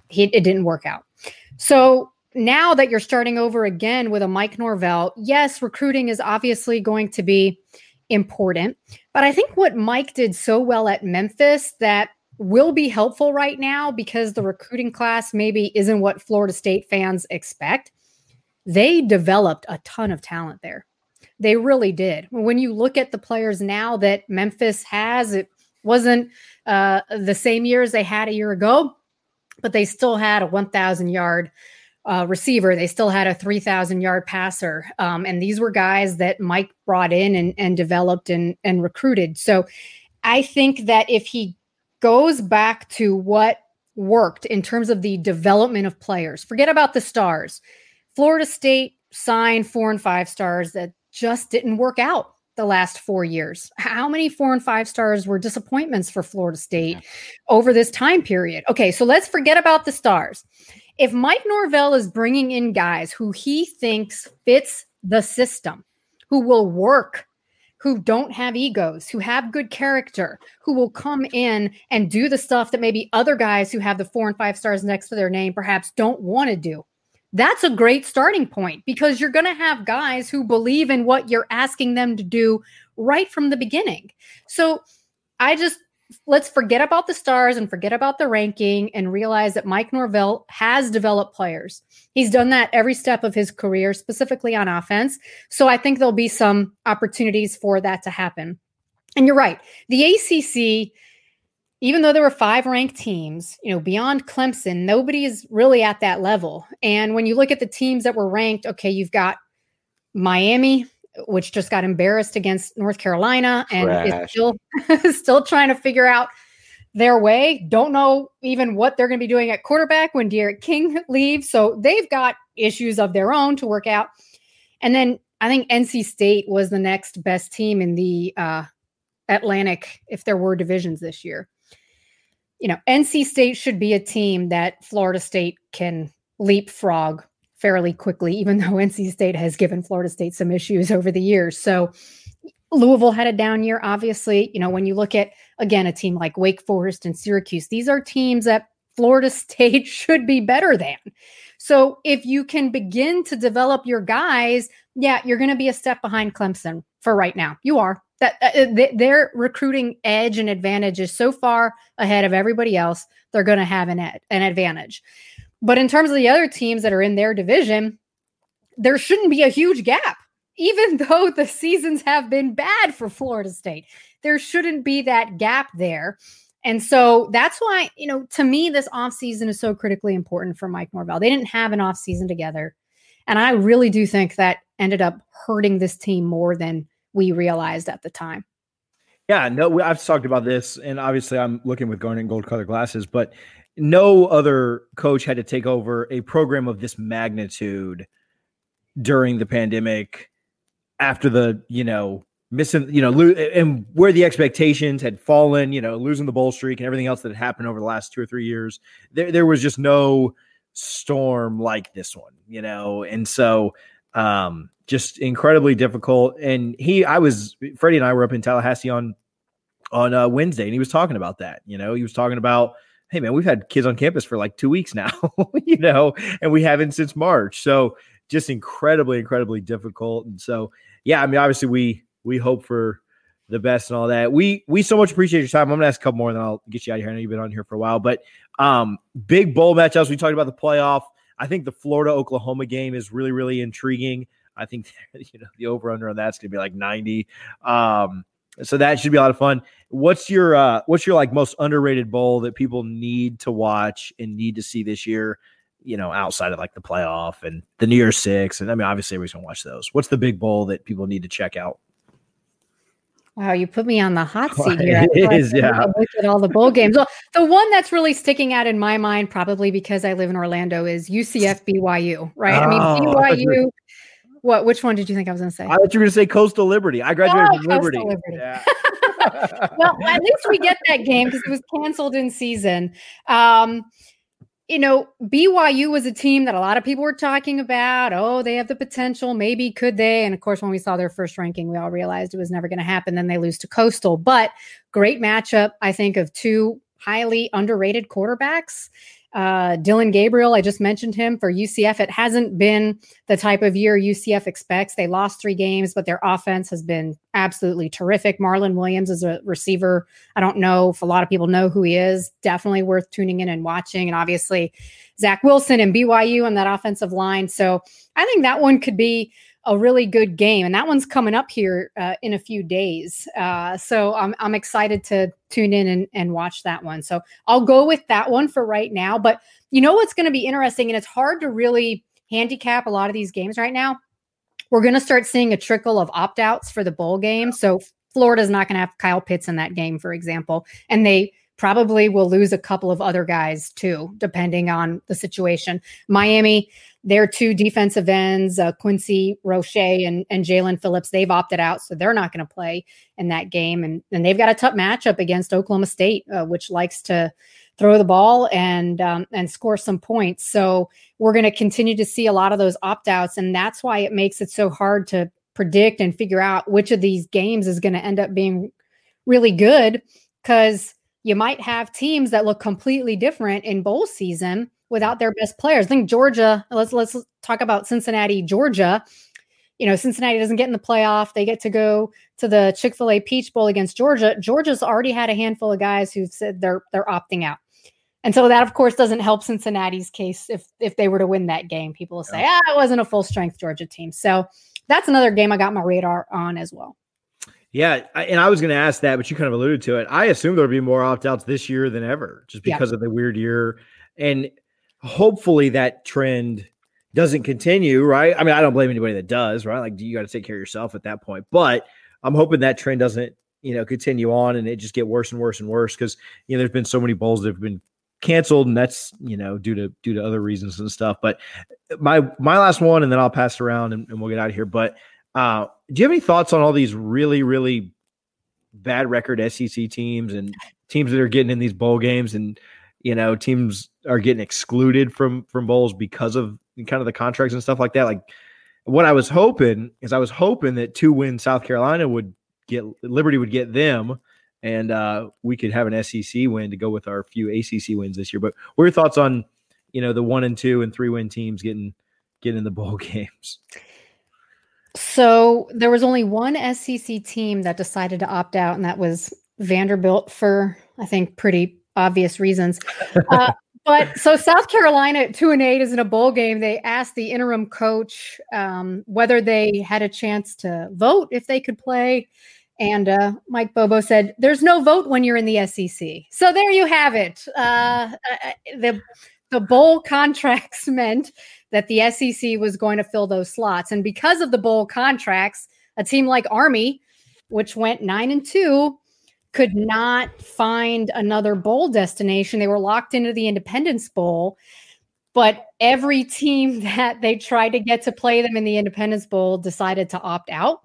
he, it didn't work out. So now that you're starting over again with a Mike Norvell, yes, recruiting is obviously going to be important. But I think what Mike did so well at Memphis that will be helpful right now because the recruiting class maybe isn't what Florida State fans expect. They developed a ton of talent there. They really did. When you look at the players now that Memphis has, it wasn't uh, the same year as they had a year ago, but they still had a 1,000 yard uh, receiver. They still had a 3,000 yard passer. Um, and these were guys that Mike brought in and, and developed and, and recruited. So I think that if he goes back to what worked in terms of the development of players, forget about the stars. Florida State signed four and five stars that just didn't work out the last four years. How many four and five stars were disappointments for Florida State over this time period? Okay, so let's forget about the stars. If Mike Norvell is bringing in guys who he thinks fits the system, who will work, who don't have egos, who have good character, who will come in and do the stuff that maybe other guys who have the four and five stars next to their name perhaps don't want to do that's a great starting point because you're going to have guys who believe in what you're asking them to do right from the beginning. So I just let's forget about the stars and forget about the ranking and realize that Mike Norvell has developed players. He's done that every step of his career, specifically on offense. So I think there'll be some opportunities for that to happen. And you're right. The ACC, even though there were five ranked teams, you know, beyond Clemson, nobody is really at that level. And when you look at the teams that were ranked, okay, you've got Miami, which just got embarrassed against North Carolina and Trash. is still still trying to figure out their way. Don't know even what they're going to be doing at quarterback when D'Eriq King leaves. So they've got issues of their own to work out. And then I think NC State was the next best team in the uh, Atlantic if there were divisions this year. You know, NC State should be a team that Florida State can leapfrog fairly quickly, even though NC State has given Florida State some issues over the years. So Louisville had a down year, obviously. You know, when you look at, again, a team like Wake Forest and Syracuse, these are teams that Florida State should be better than. So if you can begin to develop your guys, yeah, you're going to be a step behind Clemson for right now. You are. That uh, uh th- their recruiting edge and advantage is so far ahead of everybody else. They're going to have an ed- an advantage. But in terms of the other teams that are in their division, there shouldn't be a huge gap, even though the seasons have been bad for Florida State. There shouldn't be that gap there. And so that's why, you know, to me, this offseason is so critically important for Mike Norvell. They didn't have an offseason together. And I really do think that ended up hurting this team more than we realized at the time. Yeah, no, I've talked about this, and obviously I'm looking with garnet and gold color glasses, but no other coach had to take over a program of this magnitude during the pandemic after the you know missing you know lo- and where the expectations had fallen you know losing the bowl streak and everything else that had happened over the last two or three years there, there was just no storm like this one you know and so um just incredibly difficult and he i was freddie and i were up in tallahassee on on uh, wednesday and he was talking about that you know he was talking about hey man, we've had kids on campus for like two weeks now, you know, and we haven't since March. So just incredibly, incredibly difficult. And so, yeah, I mean, obviously we we hope for the best and all that. We we so much appreciate your time. I'm gonna ask a couple more, and then I'll get you out of here. I know you've been on here for a while, but um, big bowl matchups. We talked about the playoff. I think the Florida Oklahoma game is really, really intriguing. I think you know the over under on that's gonna be like 90. Um, so that should be a lot of fun. What's your uh what's your like most underrated bowl that people need to watch and need to see this year? You know, outside of like the playoff and the New Year's Six, and I mean, obviously everybody's gonna watch those. What's the big bowl that people need to check out? Wow, you put me on the hot seat here. It is, yeah. Look at all the bowl games. Well, the one that's really sticking out in my mind, probably because I live in Orlando, is UCF BYU. Right? Oh, I mean, BYU what? Which one did you think I was going to say? I thought you were going to say Coastal Liberty. I graduated oh, from Liberty. Liberty. Yeah. well, at least we get that game because it was canceled in season. Um, you know, BYU was a team that a lot of people were talking about. Oh, they have the potential. Maybe could they? And of course, when we saw their first ranking, we all realized it was never going to happen. Then they lose to Coastal. But great matchup, I think, of two highly underrated quarterbacks. Uh, Dillon Gabriel, I just mentioned him for UCF. It hasn't been the type of year UCF expects. They lost three games, but their offense has been absolutely terrific. Marlon Williams is a receiver. I don't know if a lot of people know who he is. Definitely worth tuning in and watching. And obviously, Zach Wilson and BYU on that offensive line. So I think that one could be a really good game. And that one's coming up here uh, in a few days. Uh, so I'm, I'm excited to tune in and, and watch that one. So I'll go with that one for right now. But you know what's going to be interesting? And it's hard to really handicap a lot of these games right now. We're going to start seeing a trickle of opt outs for the bowl game. So Florida's not going to have Kyle Pitts in that game, for example. And they probably will lose a couple of other guys too, depending on the situation. Miami, their two defensive ends, uh, Quincy Roche and, and Jaelan Phillips, they've opted out, so they're not going to play in that game. And, and they've got a tough matchup against Oklahoma State, uh, which likes to throw the ball and um, and score some points. So we're going to continue to see a lot of those opt outs, and that's why it makes it so hard to predict and figure out which of these games is going to end up being really good because you might have teams that look completely different in bowl season without their best players. I think Georgia, let's let's talk about Cincinnati, Georgia. you know, Cincinnati doesn't get in the playoff. They get to go to the Chick fil A Peach Bowl against Georgia. Georgia's already had a handful of guys who said they're they're opting out. And so that, of course, doesn't help Cincinnati's case if if they were to win that game. People will say, ah, it wasn't a full strength Georgia team. So that's another game I got my radar on as well. Yeah, and I was going to ask that, but you kind of alluded to it. I assume there'll be more opt outs this year than ever, just because yeah. of the weird year, and hopefully that trend doesn't continue. Right? I mean, I don't blame anybody that does. Right? Like, you got to take care of yourself at that point. But I'm hoping that trend doesn't, you know, continue on and it just get worse and worse and worse because you know there's been so many bowls that have been canceled and that's you know due to due to other reasons and stuff but my my last one and then i'll pass around and, and we'll get out of here but uh do you have any thoughts on all these really really bad record sec teams and teams that are getting in these bowl games and you know teams are getting excluded from from bowls because of kind of the contracts and stuff like that like what i was hoping is i was hoping that two win south carolina would get liberty would get them and uh, we could have an SEC win to go with our few ACC wins this year. But what are your thoughts on you know the one and two and three win teams getting getting in the bowl games? So there was only one SEC team that decided to opt out, and that was Vanderbilt for I think pretty obvious reasons. Uh, but so South Carolina at two and eight is in a bowl game. They asked the interim coach um, whether they had a chance to vote if they could play. And uh, Mike Bobo said, "There's no vote when you're in the SEC." So there you have it. Uh, uh, the the bowl contracts meant that the SEC was going to fill those slots, and because of the bowl contracts, a team like Army, which went nine and two, could not find another bowl destination. They were locked into the Independence Bowl. But every team that they tried to get to play them in the Independence Bowl decided to opt out.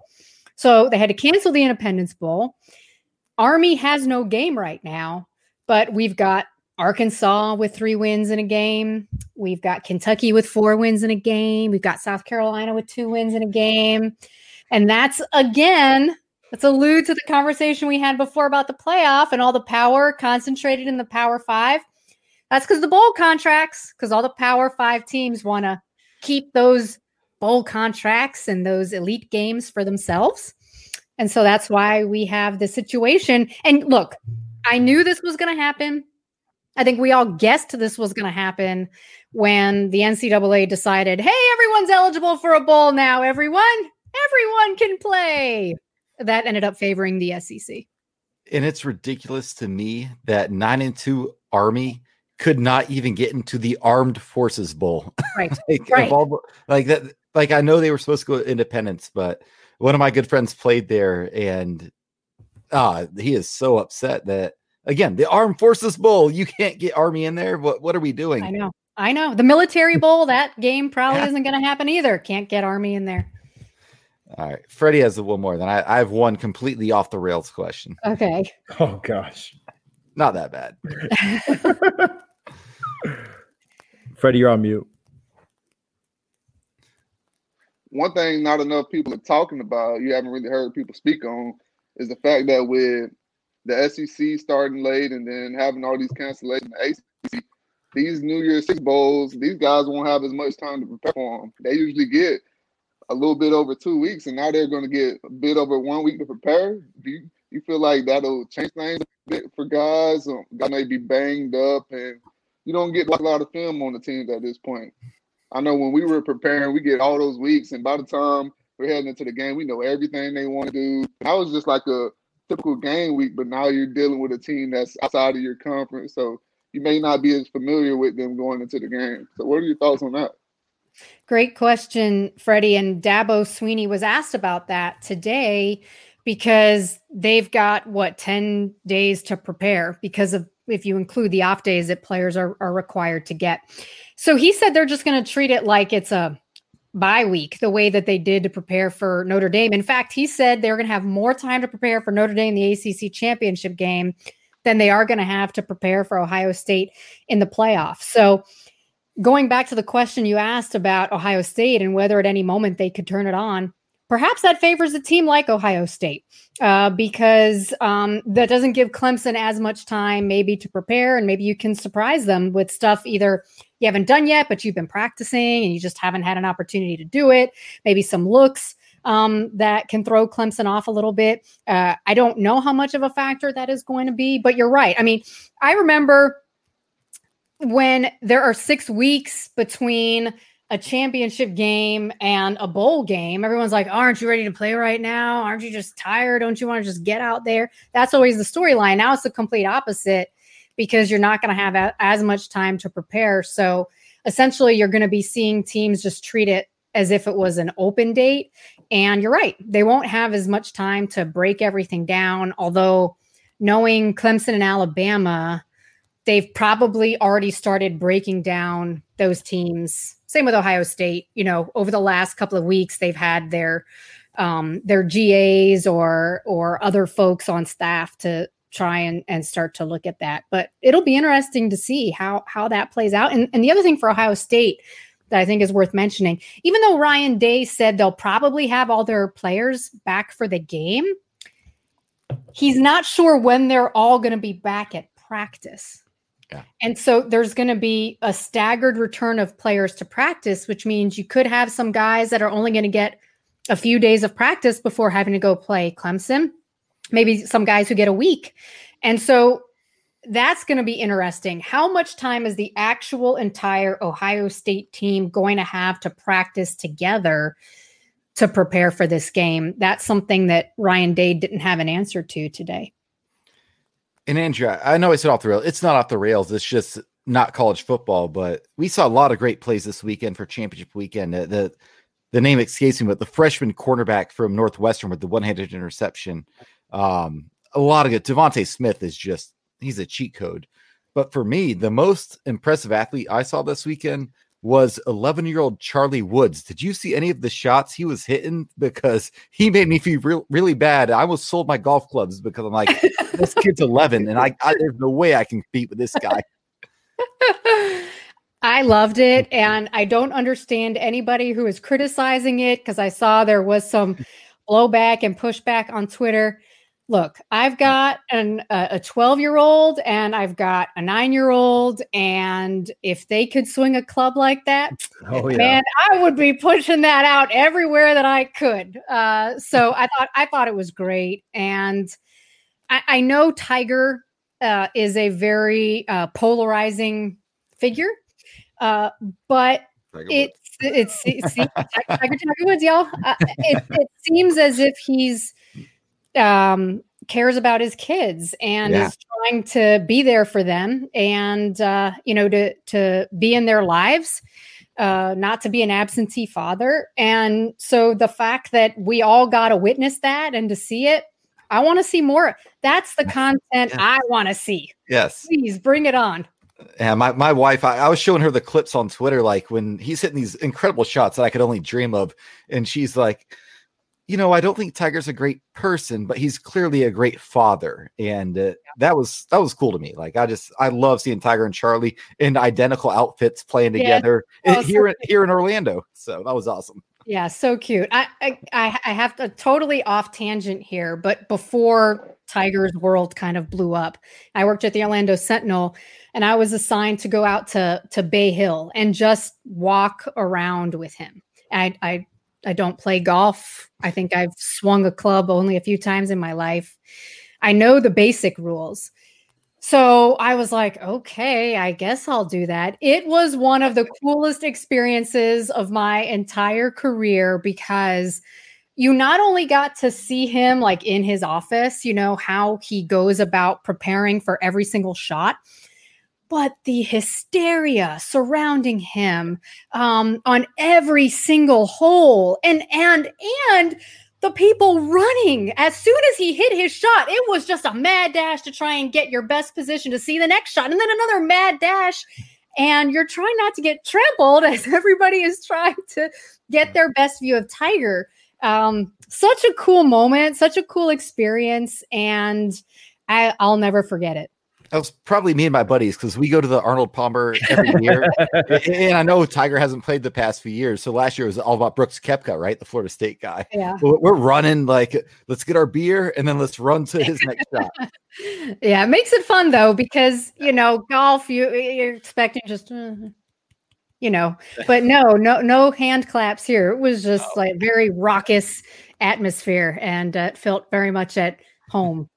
So they had to cancel the Independence Bowl. Army has no game right now, but we've got Arkansas with three wins in a game. We've got Kentucky with four wins in a game. We've got South Carolina with two wins in a game. And that's again, let's allude to the conversation we had before about the playoff and all the power concentrated in the Power Five. That's because the bowl contracts, because all the Power Five teams want to keep those bowl contracts and those elite games for themselves. And so that's why we have this situation. And look, I knew this was going to happen. I think we all guessed this was going to happen when the NCAA decided, hey, everyone's eligible for a bowl now. Everyone, everyone can play. That ended up favoring the SEC. And it's ridiculous to me that nine and two Army could not even get into the Armed Forces Bowl. Right. like, right. All, like that like I know they were supposed to go to Independence, but one of my good friends played there, and uh he is so upset that again the Armed Forces Bowl you can't get Army in there. What what are we doing? I know, I know. The Military Bowl that game probably yeah. isn't going to happen either. Can't get Army in there. All right, Freddie has the one more. Then I, I have one completely off the rails question. Okay. Oh gosh, not that bad. Freddie, you're on mute one thing not enough people are talking about, you haven't really heard people speak on, is the fact that with the SEC starting late and then having all these cancellations, the ACC, these New Year's Six bowls, these guys won't have as much time to prepare for them. They usually get a little bit over two weeks, and now they're going to get a bit over one week to prepare. Do you, you feel like that'll change things a bit for guys? Um, guys may be banged up, and you don't get a lot of film on the teams at this point. I know when we were preparing, we get all those weeks, and by the time we're heading into the game, we know everything they want to do. I was just like a typical game week, but now you're dealing with a team that's outside of your conference, so you may not be as familiar with them going into the game. So, what are your thoughts on that? Great question, Freddie. And Dabo Swinney was asked about that today because they've got what 10 days to prepare because of if you include the off days that players are, are required to get. So he said they're just going to treat it like it's a bye week, the way that they did to prepare for Notre Dame. In fact, he said they're going to have more time to prepare for Notre Dame, in the ACC championship game, than they are going to have to prepare for Ohio State in the playoffs. So, going back to the question you asked about Ohio State and whether at any moment they could turn it on, perhaps that favors a team like Ohio State uh, because um, that doesn't give Clemson as much time maybe to prepare, and maybe you can surprise them with stuff either you haven't done yet, but you've been practicing and you just haven't had an opportunity to do it. Maybe some looks um, that can throw Clemson off a little bit. Uh, I don't know how much of a factor that is going to be, but you're right. I mean, I remember when there are six weeks between a championship game and a bowl game, everyone's like, Aren't you ready to play right now? Aren't you just tired? Don't you want to just get out there? That's always the storyline. Now it's the complete opposite because you're not going to have a, as much time to prepare. So essentially, you're going to be seeing teams just treat it as if it was an open date. And you're right, they won't have as much time to break everything down. Although, knowing Clemson and Alabama, they've probably already started breaking down those teams. Same with Ohio State. You know, over the last couple of weeks, they've had their um, their GAs or or other folks on staff to try and, and start to look at that. But it'll be interesting to see how how that plays out. And, and the other thing for Ohio State that I think is worth mentioning, even though Ryan Day said they'll probably have all their players back for the game, he's not sure when they're all going to be back at practice. And so there's going to be a staggered return of players to practice, which means you could have some guys that are only going to get a few days of practice before having to go play Clemson maybe some guys who get a week. And so that's going to be interesting. How much time is the actual entire Ohio State team going to have to practice together to prepare for this game? That's something that Ryan Day didn't have an answer to today. And Andrew, I know I said off the rails. It's not off the rails. It's just not college football, but we saw a lot of great plays this weekend for championship weekend. The the, the name escapes me, but the freshman cornerback from Northwestern with the one-handed interception um, a lot of good. DeVonta Smith is just he's a cheat code. But for me, the most impressive athlete I saw this weekend was 11 year old Charlie Woods. Did you see any of the shots he was hitting? Because he made me feel real, really bad. I almost sold my golf clubs because I'm like, this kid's 11 and I, I, there's no way I can compete with this guy. I loved it. And I don't understand anybody who is criticizing it because I saw there was some blowback and pushback on Twitter look, I've got an, a 12 year old and I've got a nine year old. And if they could swing a club like that, oh, yeah. man, I would be pushing that out everywhere that I could. Uh, so I thought, I thought it was great. And I, I know Tiger uh, is a very uh, polarizing figure, uh, but it's, it's, it's, Tiger, Tiger Woods, y'all. Uh, it, it seems as if he's, um, cares about his kids and yeah. is trying to be there for them and uh, you know to to be in their lives uh, not to be an absentee father and so the fact that we all got to witness that and to see it i want to see more that's the content yeah. i want to see yes please bring it on yeah, my, my wife, I, I, was showing her the clips on Twitter, like when he's hitting these incredible shots that I could only dream of. And she's like, you know, I don't think Tiger's a great person, but he's clearly a great father, and uh, that was that was cool to me. Like I just I love seeing Tiger and Charlie in identical outfits playing together yeah. oh, here here in Orlando. So that was awesome. Yeah, so cute. I, I I have to totally off tangent here, but before Tiger's world kind of blew up, I worked at the Orlando Sentinel, and I was assigned to go out to to Bay Hill and just walk around with him. I I I don't play golf. I think I've swung a club only a few times in my life. I know the basic rules. So I was like, okay, I guess I'll do that. It was one of the coolest experiences of my entire career because you not only got to see him like in his office, you know, how he goes about preparing for every single shot, but the hysteria surrounding him um, on every single hole. And and and the people running as soon as he hit his shot it was just a mad dash to try and get your best position to see the next shot and then another mad dash. And you're trying not to get trampled as everybody is trying to get their best view of tiger. Um, such a cool moment such a cool experience and I, i'll never forget it that was probably me and my buddies because we go to the Arnold Palmer every year. and I know Tiger hasn't played the past few years. So last year was all about Brooks Koepka, right? The Florida State guy. Yeah. We're running like, let's get our beer and then let's run to his next shot. Yeah. It makes it fun though, because, you know, golf, you, you're expecting just. Uh, you know. But no, no, no hand claps here. It was just oh. like very raucous atmosphere, and uh, it felt very much at home.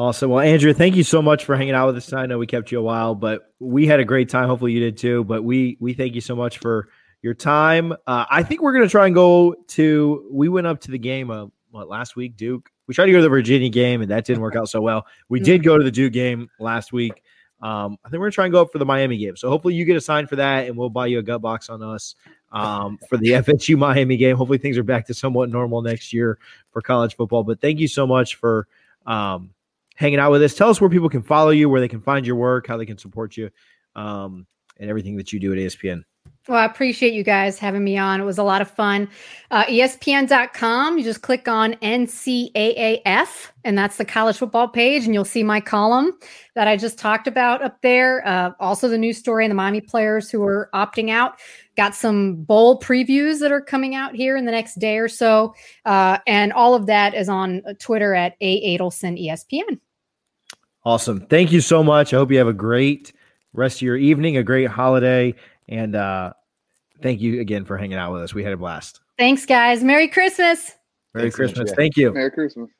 Awesome. Well, Andrew, thank you so much for hanging out with us. I know we kept you a while, but we had a great time. Hopefully, you did too. But we we thank you so much for your time. Uh, I think we're going to try and go to. We went up to the game uh, what last week, Duke. We tried to go to the Virginia game, and that didn't work out so well. We mm-hmm. did go to the Duke game last week. Um, I think we're gonna try and go up for the Miami game. So hopefully you get a sign for that, and we'll buy you a gut box on us um, for the FSU Miami game. Hopefully things are back to somewhat normal next year for college football. But thank you so much for um, hanging out with us. Tell us where people can follow you, where they can find your work, how they can support you, um, and everything that you do at ESPN. Well, I appreciate you guys having me on. It was a lot of fun. Uh, ESPN.com, you just click on NCAAF, and that's the college football page, and you'll see my column that I just talked about up there. Uh, also, the news story and the Miami players who are opting out. Got some bowl previews that are coming out here in the next day or so. Uh, and all of that is on Twitter at A. Adelson ESPN. Awesome. Thank you so much. I hope you have a great rest of your evening, a great holiday, and uh, thank you again for hanging out with us. We had a blast. Thanks, guys. Merry Christmas. Merry Thanks, Christmas. Andrea. Thank you. Merry Christmas.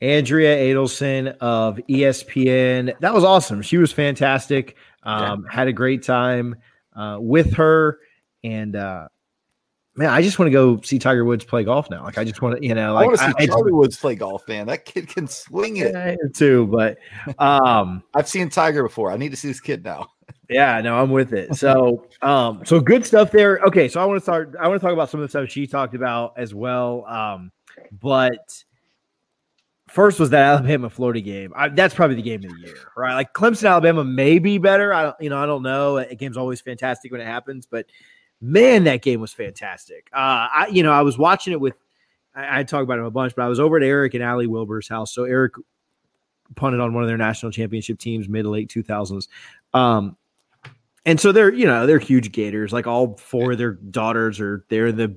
Andrea Adelson of ESPN. That was awesome. She was fantastic. Um, yeah. Had a great time uh, with her. And uh, man, I just want to go see Tiger Woods play golf now. Like, I just want to, you know, like, I want to see I, Charlie I, Woods play golf, man. That kid can swing it yeah, too. But um, I've seen Tiger before. I need to see this kid now. Yeah, no, I'm with it. So, um, so good stuff there. Okay, so I want to start. I want to talk about some of the stuff she talked about as well. Um, but first was that Alabama Florida game. I, that's probably the game of the year, right? Like Clemson Alabama may be better. I don't, you know, I don't know. A game's always fantastic when it happens, but man, that game was fantastic. Uh, I, you know, I was watching it with, I, I talk about him a bunch, but I was over at Eric and Allie Wilbur's house. So Eric punted on one of their national championship teams mid late 2000s. Um, and so they're, you know, they're huge Gators. Like all four of their daughters are, they're the,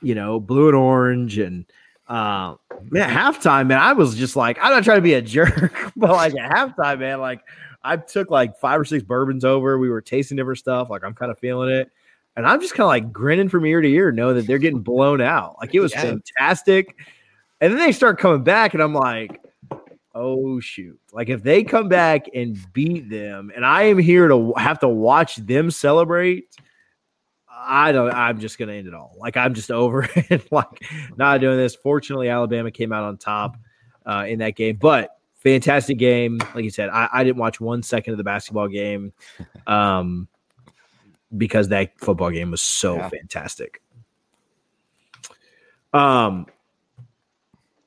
you know, blue and orange. And, uh, man, halftime, man, I was just like, I'm not trying to be a jerk, but like at halftime, man, like I took like five or six bourbons over. We were tasting different stuff. Like I'm kind of feeling it. And I'm just kind of like grinning from ear to ear, know that they're getting blown out. Like it was yeah. fantastic. And then they start coming back, and I'm like, oh shoot. Like if they come back and beat them, and I am here to have to watch them celebrate. I don't. I'm just gonna end it all. Like I'm just over it. like not doing this. Fortunately, Alabama came out on top uh, in that game, but fantastic game. Like you said, I, I, didn't watch one second of the basketball game. Um, because that football game was so yeah. fantastic. Um,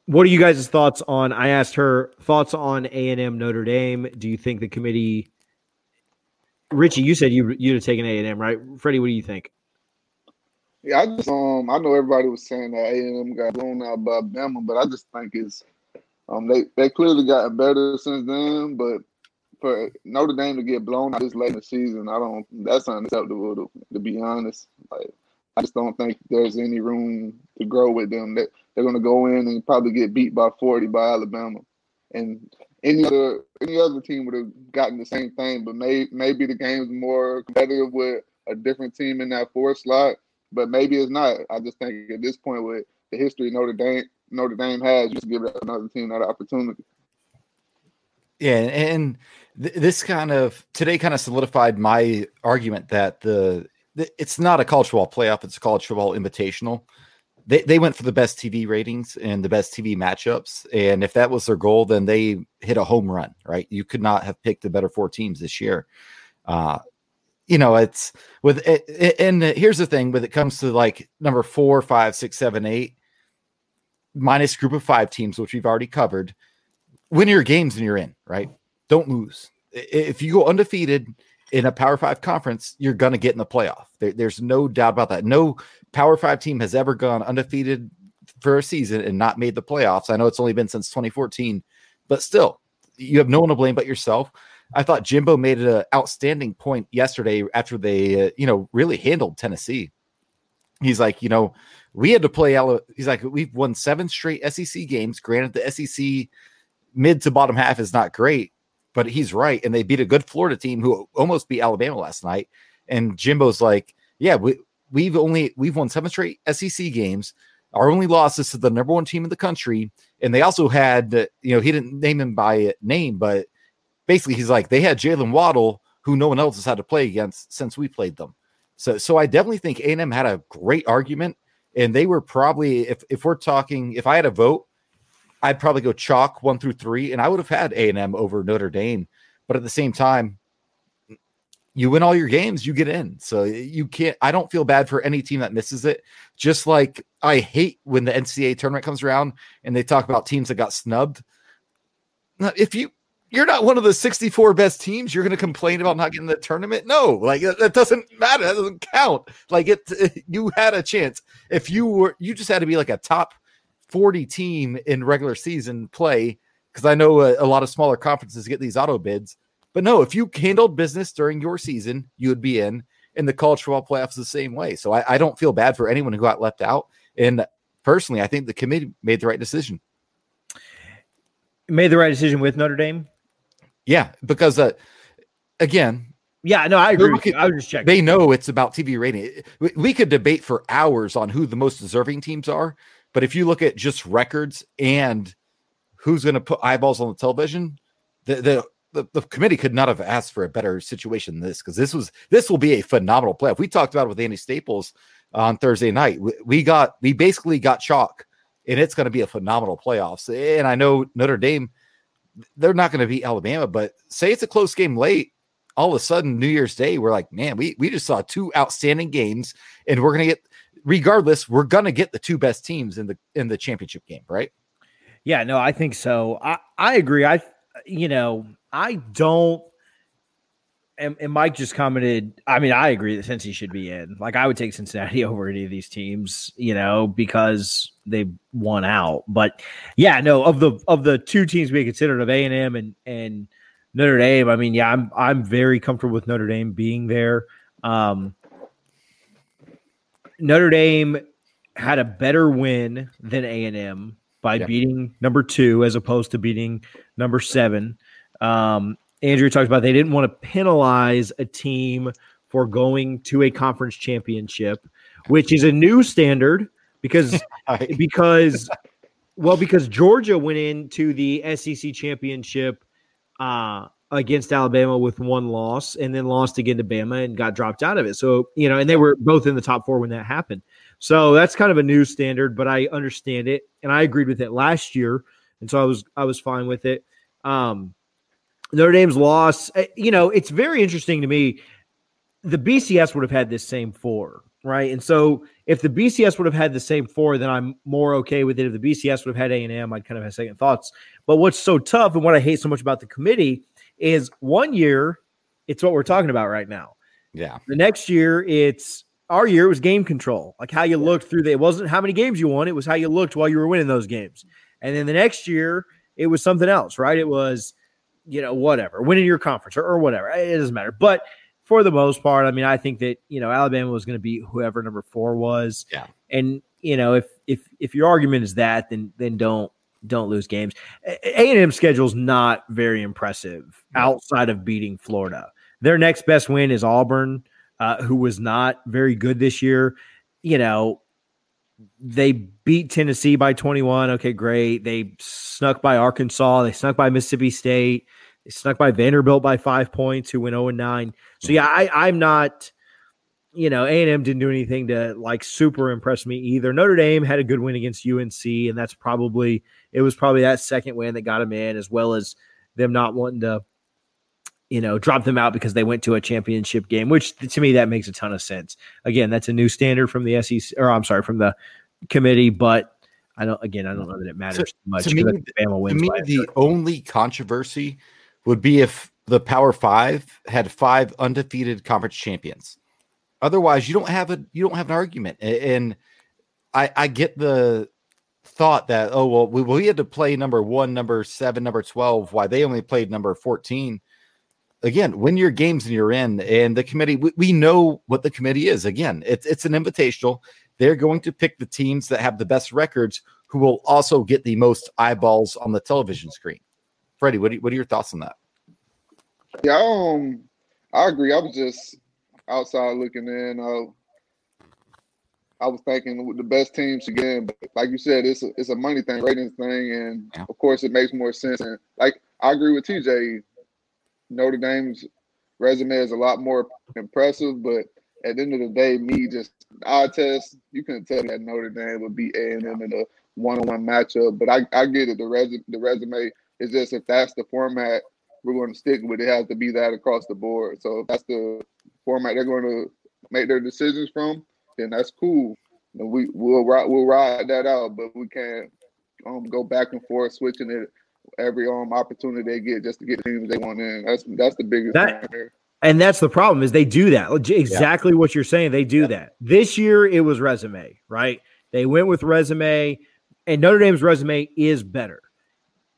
what are you guys' thoughts on? I asked her thoughts on A and M Notre Dame. Do you think the committee? Richie, you said you you'd have taken A and M, right? Freddie, what do you think? Yeah, I just um I know everybody was saying that A and M got blown out by Bama, but I just think it's um they they clearly gotten better since then, but for Notre Dame to get blown out this late in the season, I don't. That's unacceptable. To, to be honest, like I just don't think there's any room to grow with them. That they're going to go in and probably get beat by 40 by Alabama, and any other any other team would have gotten the same thing. But may, maybe the game's more competitive with a different team in that fourth slot. But maybe it's not. I just think at this point with the history Notre Dame Notre Dame has, just give another team that opportunity. Yeah, and th- this kind of today kind of solidified my argument that the, the, it's not a college football playoff; it's a college football invitational. They they went for the best TV ratings and the best TV matchups, and if that was their goal, then they hit a home run. Right? You could not have picked the better four teams this year. Uh, you know, it's with it, and here's the thing: when it comes to like number four, five, six, seven, eight, minus group of five teams, which we've already covered win your games and you're in, right? Don't lose. If you go undefeated in a Power Five conference, you're going to get in the playoff. There, there's no doubt about that. No Power Five team has ever gone undefeated for a season and not made the playoffs. I know it's only been since 2014, but still, you have no one to blame but yourself. I thought Jimbo made an outstanding point yesterday after they, uh, you know, really handled Tennessee. He's like, you know, we had to play. He's like, we've won seven straight SEC games. Granted, the SEC mid to bottom half is not great, but he's right. And they beat a good Florida team who almost beat Alabama last night. And Jimbo's like, yeah, we, we've only we've won seven straight SEC games. Our only loss is to the number one team in the country, and they also had, you know, he didn't name him by name, but basically he's like they had Jaylen Waddle, who no one else has had to play against since we played them. So, so I definitely think A&M had a great argument, and they were probably if if we're talking, if I had a vote, I'd probably go chalk one through three, and I would have had A&M over Notre Dame. But at the same time, you win all your games, you get in. So you can't. I don't feel bad for any team that misses it. Just like I hate when the NCAA tournament comes around and they talk about teams that got snubbed. If you you're not one of the 64 best teams, you're going to complain about not getting the tournament. No, like that doesn't matter. That doesn't count. Like it, you had a chance. If you were, you just had to be like a top 40 team in regular season play. Because I know a, a lot of smaller conferences get these auto bids but no, if you handled business during your season, you would be in. And the college football playoffs the same way. So I, I don't feel bad for anyone who got left out. And personally, I think the committee made the right decision. Made the right decision with Notre Dame. Yeah, because uh, again, yeah, no, I agree. At, I was just checking. They know it's about TV rating. We, we could debate for hours on who the most deserving teams are, but if you look at just records and who's going to put eyeballs on the television, the, the the, the committee could not have asked for a better situation than this because this was this will be a phenomenal playoff. We talked about it with Andy Staples on Thursday night. We, we got we basically got chalk, and it's going to be a phenomenal playoffs. And I know Notre Dame, they're not going to beat Alabama, but say it's a close game late, all of a sudden New Year's Day, we're like, man, we we just saw two outstanding games, and we're going to get regardless, we're to get the two best teams in the in the championship game, right? Yeah, no, I think so. I I agree. I you know I don't. And, and, Mike just commented. I mean, I agree that Cincy should be in. Like, I would take Cincinnati over any of these teams, you know, because they won out. But yeah, no, of the of the two teams we considered of A and M and and Notre Dame. I mean, yeah, I'm I'm very comfortable with Notre Dame being there. Um, Notre Dame had a better win than A and M by yeah. beating number two as opposed to beating number seven. Um, Andrew talked about they didn't want to penalize a team for going to a conference championship, which is a new standard because because well because Georgia went into the SEC championship uh, against Alabama with one loss and then lost again to Bama and got dropped out of it. So you know, and they were both in the top four when that happened. So that's kind of a new standard, but I understand it and I agreed with it last year, and so I was I was fine with it. Um, Notre Dame's loss, eh, you know, it's very interesting to me. The BCS would have had this same four, right? And so if the BCS would have had the same four, then I'm more okay with it. If the BCS would have had A and M, I'd kind of have second thoughts. But what's so tough and what I hate so much about the committee is one year, it's what we're talking about right now. Yeah. The next year, it's our year was game control, like how you looked through the. It wasn't how many games you won; it was how you looked while you were winning those games. And then the next year, it was something else, right? It was you know, whatever, winning your conference or, or whatever. It doesn't matter. But for the most part, I mean, I think that, you know, Alabama was going to be whoever number four was. Yeah. And, you know, if if if your argument is that, then then don't don't lose games. A and M schedule is not very impressive outside of beating Florida. Their next best win is Auburn, uh, who was not very good this year. You know, they beat Tennessee by 21. Okay, great. They snuck by Arkansas. They snuck by Mississippi State. They snuck by Vanderbilt by five points, who went 0 and 9. So yeah, I, I'm not, you know, A&M didn't do anything to like super impress me either. Notre Dame had a good win against UNC, and that's probably it was probably that second win that got them in, as well as them not wanting to, you know, drop them out because they went to a championship game, which to me that makes a ton of sense. Again, that's a new standard from the SEC, or I'm sorry, from the committee, but I don't. Again, I don't know that it matters to, much. To me, to me the only controversy would be if the Power Five had five undefeated conference champions. Otherwise, you don't have a you don't have an argument. And I I get the thought that oh well we, we had to play number one, number seven, number twelve. Why they only played number fourteen? Again, win your games and you're in. And the committee, we, we know what the committee is. Again, it's it's an invitational. They're going to pick the teams that have the best records, who will also get the most eyeballs on the television screen. Freddie, what are, what are your thoughts on that? Yeah, um, I agree. I was just outside looking in. Uh, I was thinking the best teams again, but like you said, it's a, it's a money thing, ratings thing, and Yeah. of course it makes more sense. And like I agree with TJ, Notre Dame's resume is a lot more impressive, but at the end of the day, me just eye test, you couldn't tell that Notre Dame would beat A and M in a one-on-one matchup. But I, I get it. The resume, the resume is just if that's the format we're going to stick with, it has to be that across the board. So if that's the format they're going to make their decisions from, then that's cool. And we we'll ride we'll ride that out, but we can't um go back and forth switching it every um opportunity they get just to get teams they want in. That's that's the biggest That- thing here. And that's the problem is they do that. Leg- Exactly what you're saying. They do that. This year it was resume, right? They went with resume, and Notre Dame's resume is better.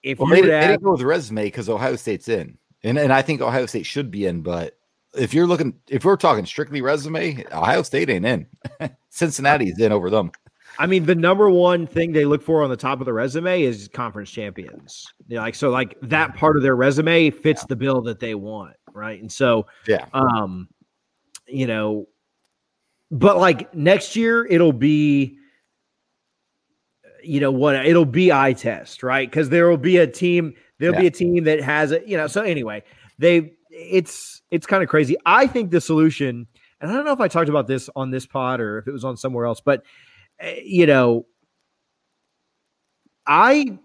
If Well, you they, would didn't- they didn't go with resume because Ohio State's in, and and I think Ohio State should be in. But if you're looking, if we're talking strictly resume, Ohio State ain't in. Cincinnati's in over them. I mean, the number one thing they look for on the top of the resume is conference champions. You know, like so, like that part of their resume fits the bill that they want, right? And so, Yeah. um, you know, but like next year it'll be, you know what? It'll be eye test, right? Because there will be a team. There'll be a team that has a, you know. So anyway, they it's it's kind of crazy. I think the solution, and I don't know if I talked about this on this pod or if it was on somewhere else, but eh, you know, I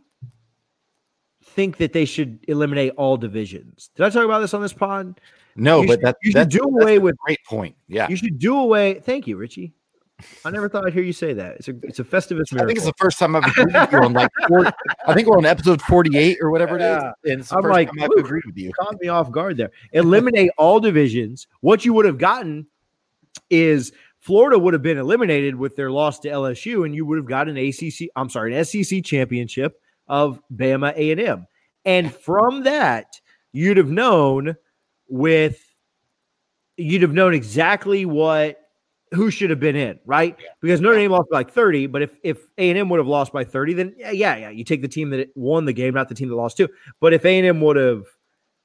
think that they should eliminate all divisions. Did I talk about this on this pod? No, You but should- that, you should that's, do away a with- great point. Yeah, You should do away. Thank you, Richie. I never thought I'd hear you say that. It's a it's a Festivus I think it's the first time I've agreed with you on like. 40, I think we're on episode forty-eight or whatever it is. And it's the I'm first like, time I've agreed with you. caught me off guard there. Eliminate all divisions. What you would have gotten is Florida would have been eliminated with their loss to LSU, and you would have got an ACC. I'm sorry, an SEC championship of Bama A and M, and from that you'd have known with you'd have known exactly what who should have been in, right? Because Notre Dame lost by like 30, but if if A&M would have lost by 30, then yeah, yeah, yeah, you take the team that won the game, not the team that lost too. But if A&M would have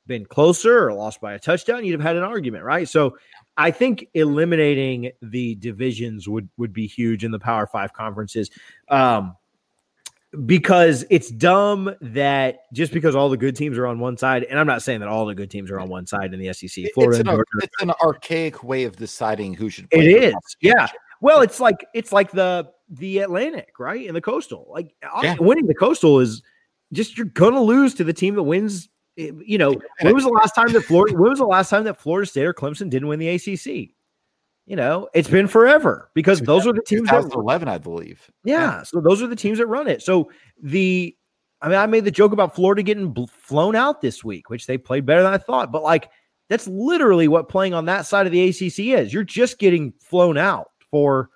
been closer or lost by a touchdown, you'd have had an argument, right? So I think eliminating the divisions would would be huge in the Power 5 conferences. Um because it's dumb that just because all the good teams are on one side, and I'm not saying that all the good teams are on one side in the SEC. Florida it's, an, Georgia it's an archaic way of deciding who should. it play for is, yeah. Well, it's like it's like the the Atlantic, right, and the Coastal. Like Yeah. winning the Coastal is just you're gonna lose to the team that wins. eh, You know, when was the last time that Florida? When was the last time that Florida State or Clemson didn't win the ACC? You know, it's been forever because those are the teams that 2011, I believe. yeah, so those are the teams that run it. So the, I mean, I made the joke about Florida getting bl- flown out this week, which they played better than I thought. But like, that's literally what playing on that side of the ACC is. You're just getting flown out for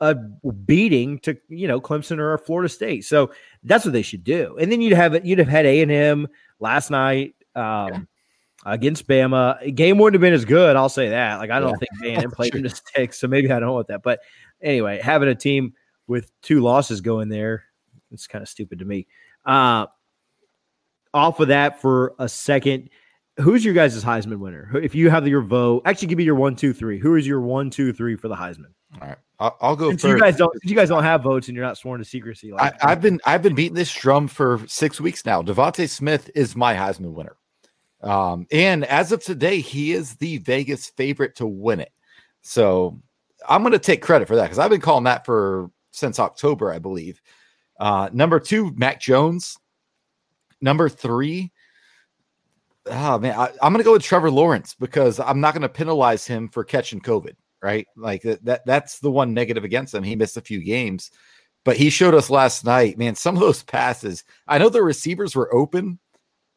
a beating to you know Clemson or Florida State. So that's what they should do. And then you'd have it. You'd have had A and M last night. Um, Against Bama, game wouldn't have been as good. I'll say that. Like I don't Yeah. think A and M played them to sticks, so maybe I don't want that. But anyway, having a team with two losses going there, it's kind of stupid to me. Uh, off of that for a second, who's your guys' Heisman winner? If you have your vote, actually give me your one, two, three. Who is your one, two, three for the Heisman? All right, I'll, I'll go Since first. you guys don't, you guys don't have votes and you're not sworn to secrecy. I, Like I've been I've been beating this drum for six weeks now. DeVonta Smith is my Heisman winner, um, and as of today, he is the Vegas favorite to win it. So I'm going to take credit for that because I've been calling that for since October, I believe. Uh, number two, Mac Jones. Number three, oh man, I, I'm going to go with Trevor Lawrence because I'm not going to penalize him for catching COVID. Right, like that, that that's the one negative against him. He missed a few games but he showed us last night, man, some of those passes. I know the receivers were open,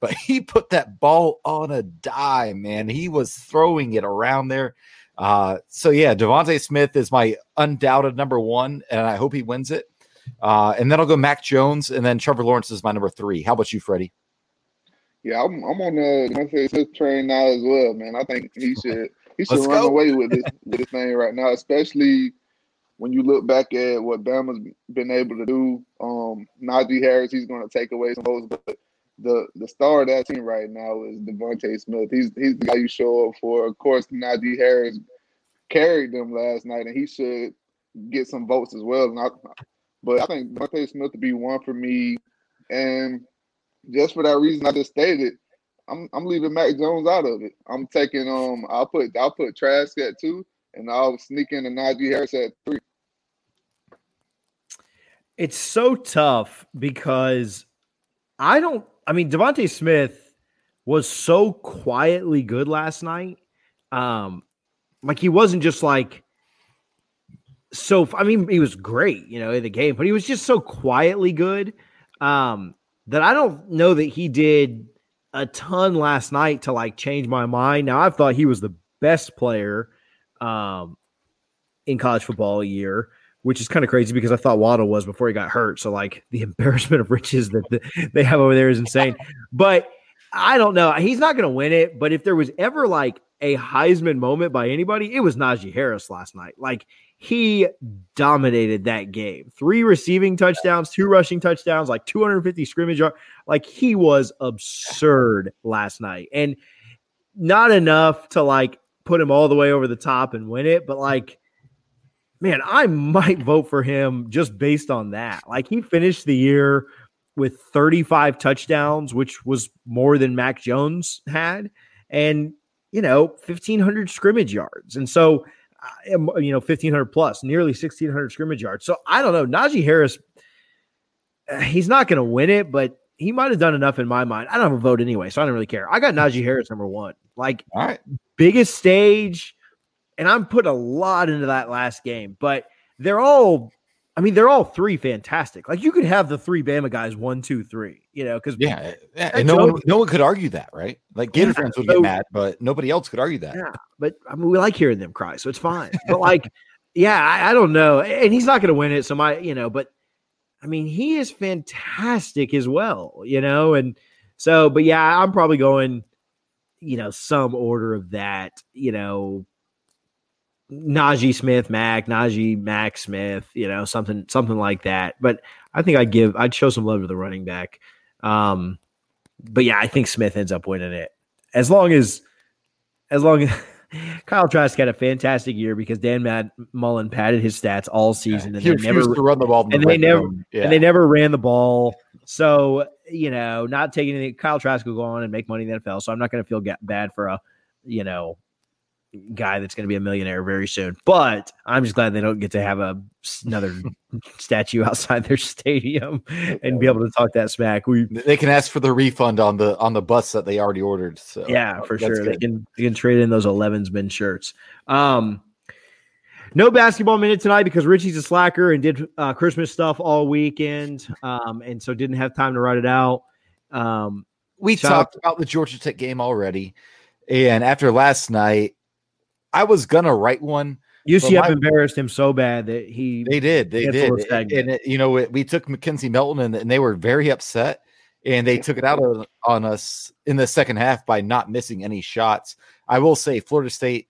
but he put that ball on a dime, man. He was throwing it around there. Uh, so yeah, DeVonta Smith is my undoubted number one, and I hope he wins it. Uh, and then I'll go Mac Jones, and then Trevor Lawrence is my number three. How about you, Freddie? Yeah, I'm, I'm on the DeVonta Smith train now as well, man. I think he should he should Let's run go. away with this with this thing right now, especially when you look back at what Bama's been able to do. Um, Najee Harris, he's going to take away some votes, but the the star of that team right now is DeVonta Smith. He's he's the guy you show up for. Of course, Najee Harris carried them last night, and he should get some votes as well. And I, but I think DeVonta Smith to be one for me, and just for that reason I just stated, I'm I'm leaving Mac Jones out of it. I'm taking um I'll put I'll put Trask at two, and I'll sneak in a Najee Harris at three. It's so tough because I don't. I mean, DeVonta Smith was so quietly good last night. Um, like he wasn't just like so. I mean, he was great, you know, in the game, but he was just so quietly good um, that I don't know that he did a ton last night to like change my mind. Now I've thought he was the best player um, in college football a year which is kind of crazy because I thought Waddle was before he got hurt. So like the embarrassment of riches that the, they have over there is insane. But I don't know. He's not going to win it. But if there was ever like a Heisman moment by anybody, it was Najee Harris last night. Like he dominated that game. Three receiving touchdowns, two rushing touchdowns, like 250 scrimmage. Yards. Like he was absurd last night, and not enough to like put him all the way over the top and win it, but like man, I might vote for him just based on that. Like he finished the year with 35 touchdowns, which was more than Mac Jones had, and you know, 1500 scrimmage yards. And so, you know, 1500 plus, nearly 1600 scrimmage yards. So I don't know. Najee Harris, uh, he's not going to win it, but he might have done enough in my mind. I don't have a vote anyway, so I don't really care. I got Najee Harris number one. Like, all right, biggest stage and I'm putting a lot into that last game, but they're all, I mean, they're all three fantastic. Like you could have the three Bama guys, one, two, three, you know, because yeah, eh, yeah and no one, no one could argue that, right? Like Gator yeah, fans would so, get mad, but nobody else could argue that. Yeah, but I mean, we like hearing them cry, so it's fine. But like, yeah, I, I don't know, and he's not going to win it, so my, you know, but I mean, he is fantastic as well, you know, and so, but yeah, I'm probably going, you know, some order of that, you know, Najee Smith, Mac, Najee, Mac Smith, you know, something something like that. But I think I'd give I'd show some love to the running back. Um, but yeah, I think Smith ends up winning it. As long as as long as Kyle Trask had a fantastic year because Dan Mad- Mullen padded his stats all season yeah, and they never to run the ball, and they never yeah. and they never ran the ball. So you know, not taking anything. Kyle Trask will go on and make money in the NFL. So I'm not going to feel bad for a you know guy that's going to be a millionaire very soon. But I'm just glad they don't get to have a another statue outside their stadium and be able to talk that smack. We they can ask for the refund on the on the bus that they already ordered. So yeah, for sure good. they can they can trade in those 11's men shirts. Um, no basketball minute tonight because Richie's a slacker and did uh, Christmas stuff all weekend, um, and so didn't have time to write it out. Um, we talked about the Georgia Tech game already, and after last night, I was gonna write one. UCF my, embarrassed him so bad that he they did they did and, it, you know it, we took McKenzie Milton and, and, they were very upset and they took it out on, on us in the second half by not missing any shots. I will say Florida State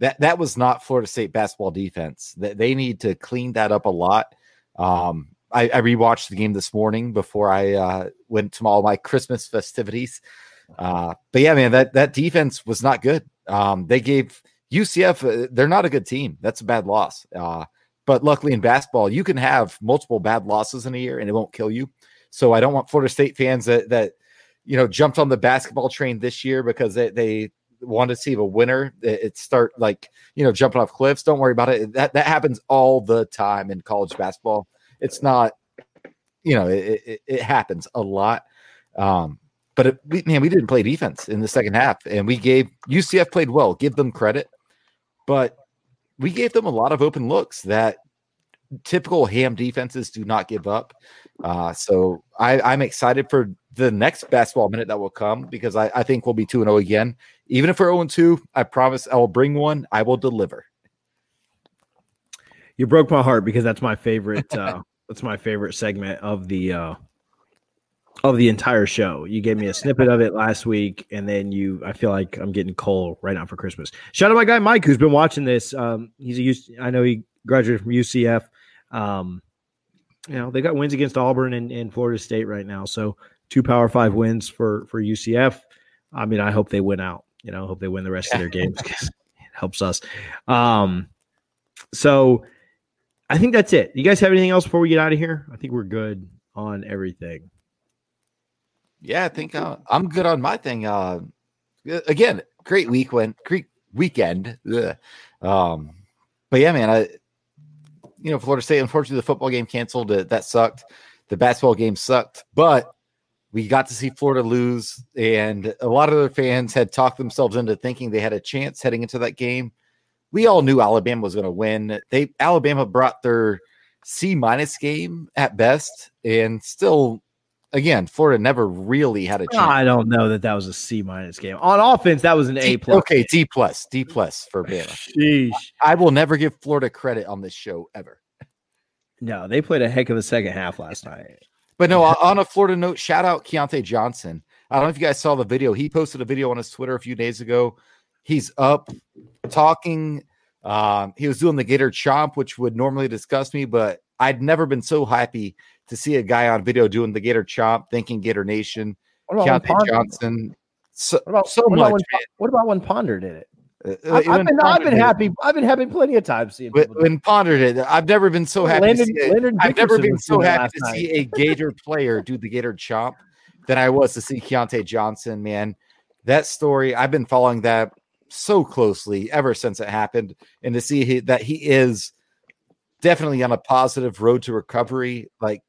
that that was not Florida State basketball defense. That they need to clean that up a lot. Um, I, I rewatched the game this morning before I uh, went to all my Christmas festivities. Uh, but yeah, man, that that defense was not good. Um, they gave UCF, uh, they're not a good team. That's a bad loss. Uh, but luckily in basketball, you can have multiple bad losses in a year and it won't kill you. So I don't want Florida State fans that that you know jumped on the basketball train this year because they, they want to see a winner. It start like you know jumping off cliffs. Don't worry about it. That that happens all the time in college basketball. It's not, you know, it, it, it happens a lot. Um, but it, man, we didn't play defense in the second half, and we gave UCF played well. Give them credit but we gave them a lot of open looks that typical ham defenses do not give up. Uh, so I, am excited for the next basketball minute that will come because I, I think we'll be 2 0 again. Even if we're 0 2, I promise I will bring one. I will deliver. You broke my heart because that's my favorite. Uh, that's my favorite segment of the uh, of the entire show. You gave me a snippet of it last week, and then you. I feel like I'm getting coal right now for Christmas. Shout out my guy Mike, who's been watching this. Um, he's a UC, I know he graduated from UCF. Um, you know they got wins against Auburn and, and Florida State right now, so two Power Five wins for for UCF. I mean, I hope they win out. You know, hope they win the rest of their games because it helps us. Um, so I think that's it. You guys have anything else before we get out of here? I think we're good on everything. Yeah, I think uh, I'm good on my thing. Uh, again, great weekend, great weekend. Ugh. Um, but yeah, man, I, you know, Florida State. Unfortunately, the football game canceled. Uh, that sucked. The basketball game sucked, but we got to see Florida lose, and a lot of their fans had talked themselves into thinking they had a chance heading into that game. We all knew Alabama was going to win. They Alabama brought their C minus game at best, and still, again, Florida never really had a chance. I don't know that that was a C minus game on offense. That was an A plus. Okay, D plus, D plus for Bama. Sheesh. I will never give Florida credit on this show ever. No, they played a heck of a second half last night. But no, on a Florida note, shout out Keyontae Johnson. I don't know if you guys saw the video. He posted a video on his Twitter a few days ago. He's up talking. Um, he was doing the Gator Chomp, which would normally disgust me, but I'd never been so happy to see a guy on video doing the Gator Chomp, thanking Gator Nation, What about, when Keyontae Ponder, Johnson. So, what about, so what about much. when, what about when Ponder did it? Uh, I've been, I've been did it- happy. I've been happy plenty of times seeing when, people do it. when pondered it, I've never been so happy. Landon- to see. Landon I've never been so happy to night. see a Gator player do the Gator chomp than I was to see Keyontae Johnson. Man, that story I've been following that so closely ever since it happened, and to see he, that he is definitely on a positive road to recovery, like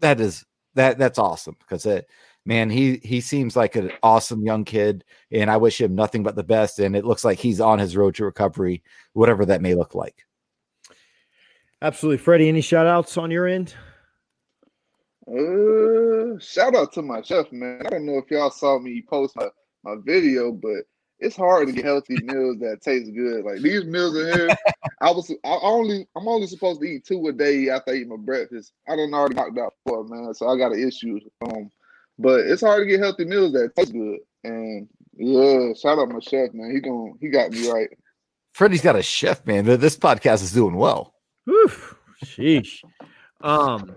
that is that that's awesome because it. Man, he he seems like an awesome young kid, and I wish him nothing but the best. And it looks like he's on his road to recovery, whatever that may look like. Absolutely, Freddie. Any shout outs on your end? Uh, shout out to my chef, man. I don't know if y'all saw me post my, my video, but it's hard to get healthy meals that taste good. Like these meals in here, I was I only I'm only supposed to eat two a day after I eat my breakfast. I don't already knocked out four, man. So I got an issue. Um, but it's hard to get healthy meals that taste good. And yeah, shout out my chef, man. He going he got me right. Freddie's got a chef, man. This podcast is doing well. Whew, sheesh. Um,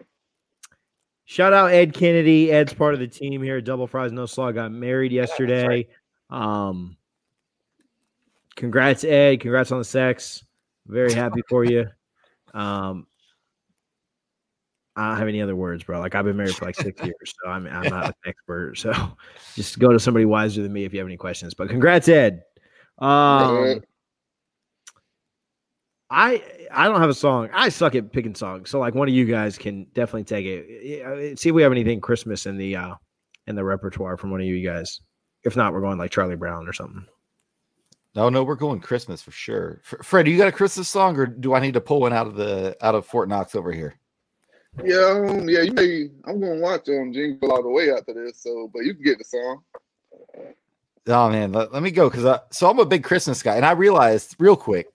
shout out Ed Kennedy. Ed's part of the team here at Double Fries No Slaw. Got married yesterday. Um, congrats, Ed. Congrats on the sex. Very happy for you. Um, I don't have any other words, bro. Like I've been married for like six years, so I'm I'm not an expert. So just go to somebody wiser than me if you have any questions. But congrats, Ed. Um, I I don't have a song. I suck at picking songs. So like one of you guys can definitely take it. See if we have anything Christmas in the uh in the repertoire from one of you guys. If not, we're going like Charlie Brown or something. No, no, we're going Christmas for sure. F- Freddie, you got a Christmas song, or do I need to pull one out of the out of Fort Knox over here? Yeah, um, yeah, you may I'm gonna watch um Jingle All the Way after this, so but you can get the song. Oh man, let, let me go because I so I'm a big Christmas guy, and I realized real quick.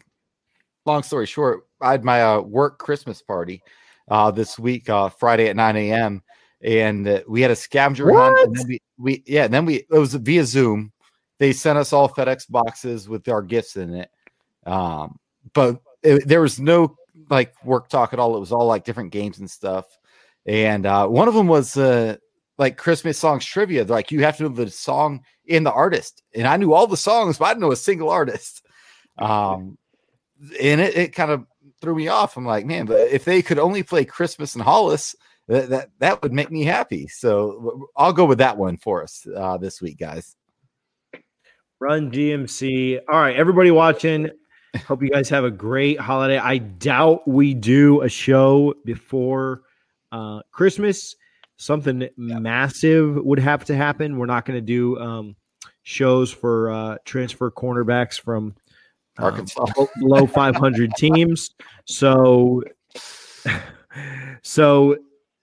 Long story short, I had my uh, work Christmas party uh, this week, uh, Friday at 9 a.m. and uh, we had a scavenger hunt. And then we, we yeah, and then we it was via Zoom. They sent us all FedEx boxes with our gifts in it, um, but it, there was no like work talk at all. It was all like different games and stuff. And uh, one of them was uh, like Christmas songs trivia. They're like you have to know the song in the artist, and I knew all the songs, but I didn't know a single artist. Um, and it, it kind of threw me off. I'm like, man, but if they could only play Christmas and Hollis, that that, that would make me happy. So I'll go with that one for us uh, this week, guys. Run DMC. All right, everybody watching. Hope you guys have a great holiday. I doubt we do a show before uh, Christmas. Something massive would have to happen. We're not going to do um, shows for uh, transfer cornerbacks from um, Arkansas. below 500 teams. So, so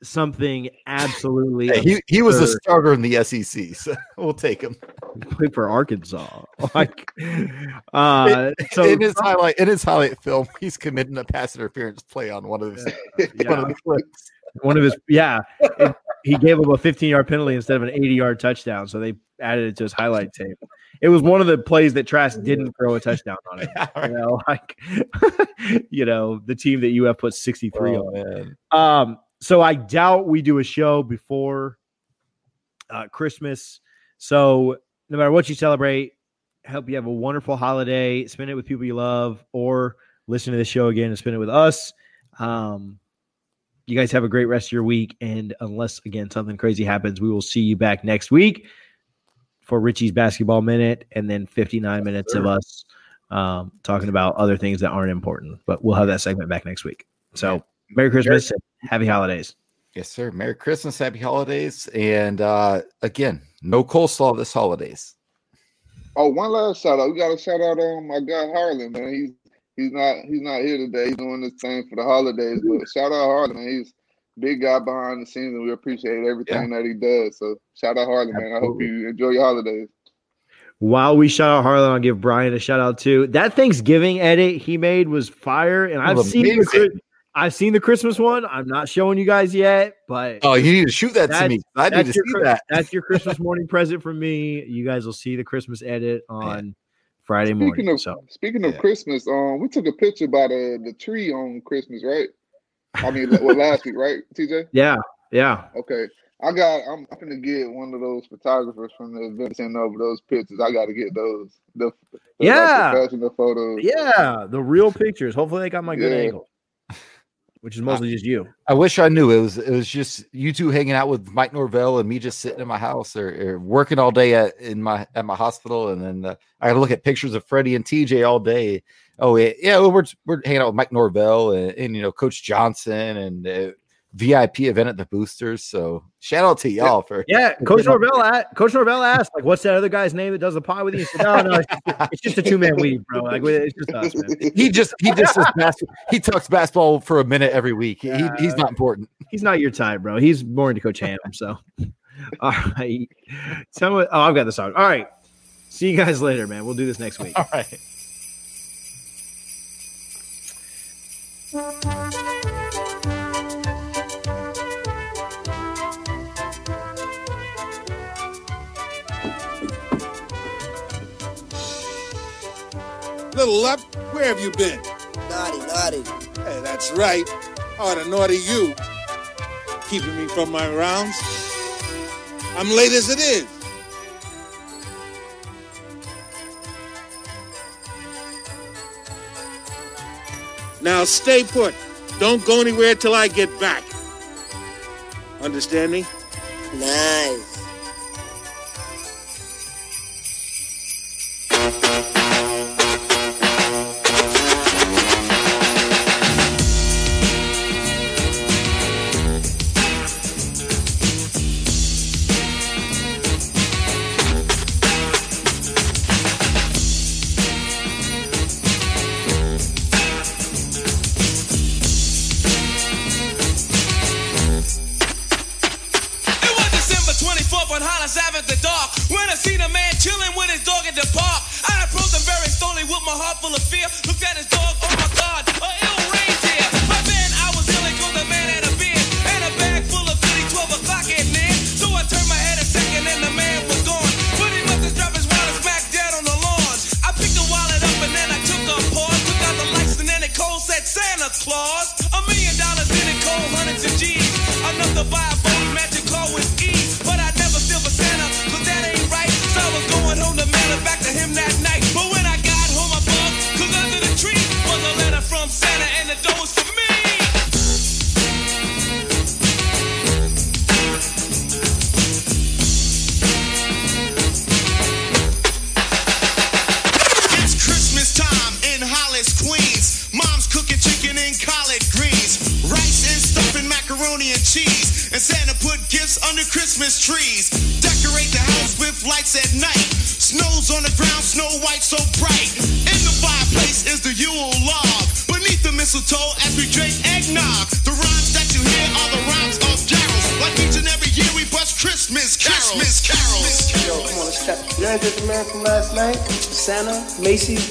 something absolutely Hey, he, he was a starter in the SEC, so we'll take him. played for Arkansas. Like, uh, so in his highlight in his highlight film, he's committing a pass interference play on one of his Yeah. one of the clips. one of his yeah it- he gave him a 15 yard penalty instead of an 80 yard touchdown so they added it to his highlight tape it was one of the plays that trask didn't throw a touchdown on it you know like you know the team that uf put 63 Oh, on man. um so i doubt we do a show before uh, Christmas. So no matter what you celebrate, hope you have a wonderful holiday. Spend it with people you love, or listen to the show again and spend it with us. Um, you guys have a great rest of your week. And unless again something crazy happens, we will see you back next week for Richie's basketball minute, and then 59 minutes of us um, talking about other things that aren't important. But we'll have that segment back next week. So Merry Christmas, and Happy Holidays. Yes, sir. Merry Christmas, Happy Holidays, and uh, again, no coleslaw this holidays. Oh, one last shout out. We got a shout out on my guy Harlan, man. He's he's not he's not here today. He's doing this thing for the holidays. But shout out Harlan, man. He's big guy behind the scenes, and we appreciate everything yeah. that he does. So shout out Harlan, man. I hope you enjoy your holidays. While we shout out Harlan, I'll give Brian a shout out too. That Thanksgiving edit he made was fire, and I've seen the, I've seen the Christmas one. I'm not showing you guys yet, but oh, you need to shoot that to me. I need to see your, that. That's your Christmas morning present from me. You guys will see the Christmas edit on Man. Friday speaking morning. Of, so speaking of. Christmas, um, we took a picture by the the tree on Christmas, right? I mean, well, last week, right, TJ? Yeah, yeah. Okay, I got. I'm, I'm gonna get one of those photographers from the event send over those pictures. I got to get those. The, the yeah, professional photos. Yeah, the real pictures. Hopefully, they got my good yeah. angle which is mostly I, just you. I wish I knew it was it was just you two hanging out with Mike Norvell and me just sitting in my house or, or working all day at in my at my hospital, and then uh, I look at pictures of Freddie and TJ all day. Oh yeah, yeah, we're we're hanging out with Mike Norvell and, and you know Coach Johnson and uh, VIP event at the Boosters. So shout out to y'all for yeah. Coach Norvell, at, Coach Norvell asked like, "What's that other guy's name that does the pod with you?" He said, "No, no, it's just, it's just a two man weave, bro. Like it's just us, man." He just he just he talks basketball for a minute every week. He, uh, he's not important. He's not your type, bro. He's more into Coach Ham. So, all right. So, oh, I've got the song. All right. See you guys later, man. We'll do this next week. All right. Little Lup, where have you been? Naughty, naughty. Hey, that's right. Oh, the naughty you. Keeping me from my rounds. I'm late as it is. Now stay put. Don't go anywhere till I get back. Understand me? Nice.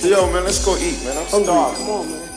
Yo, man, let's go eat, man. I'm hungry. Come on, man.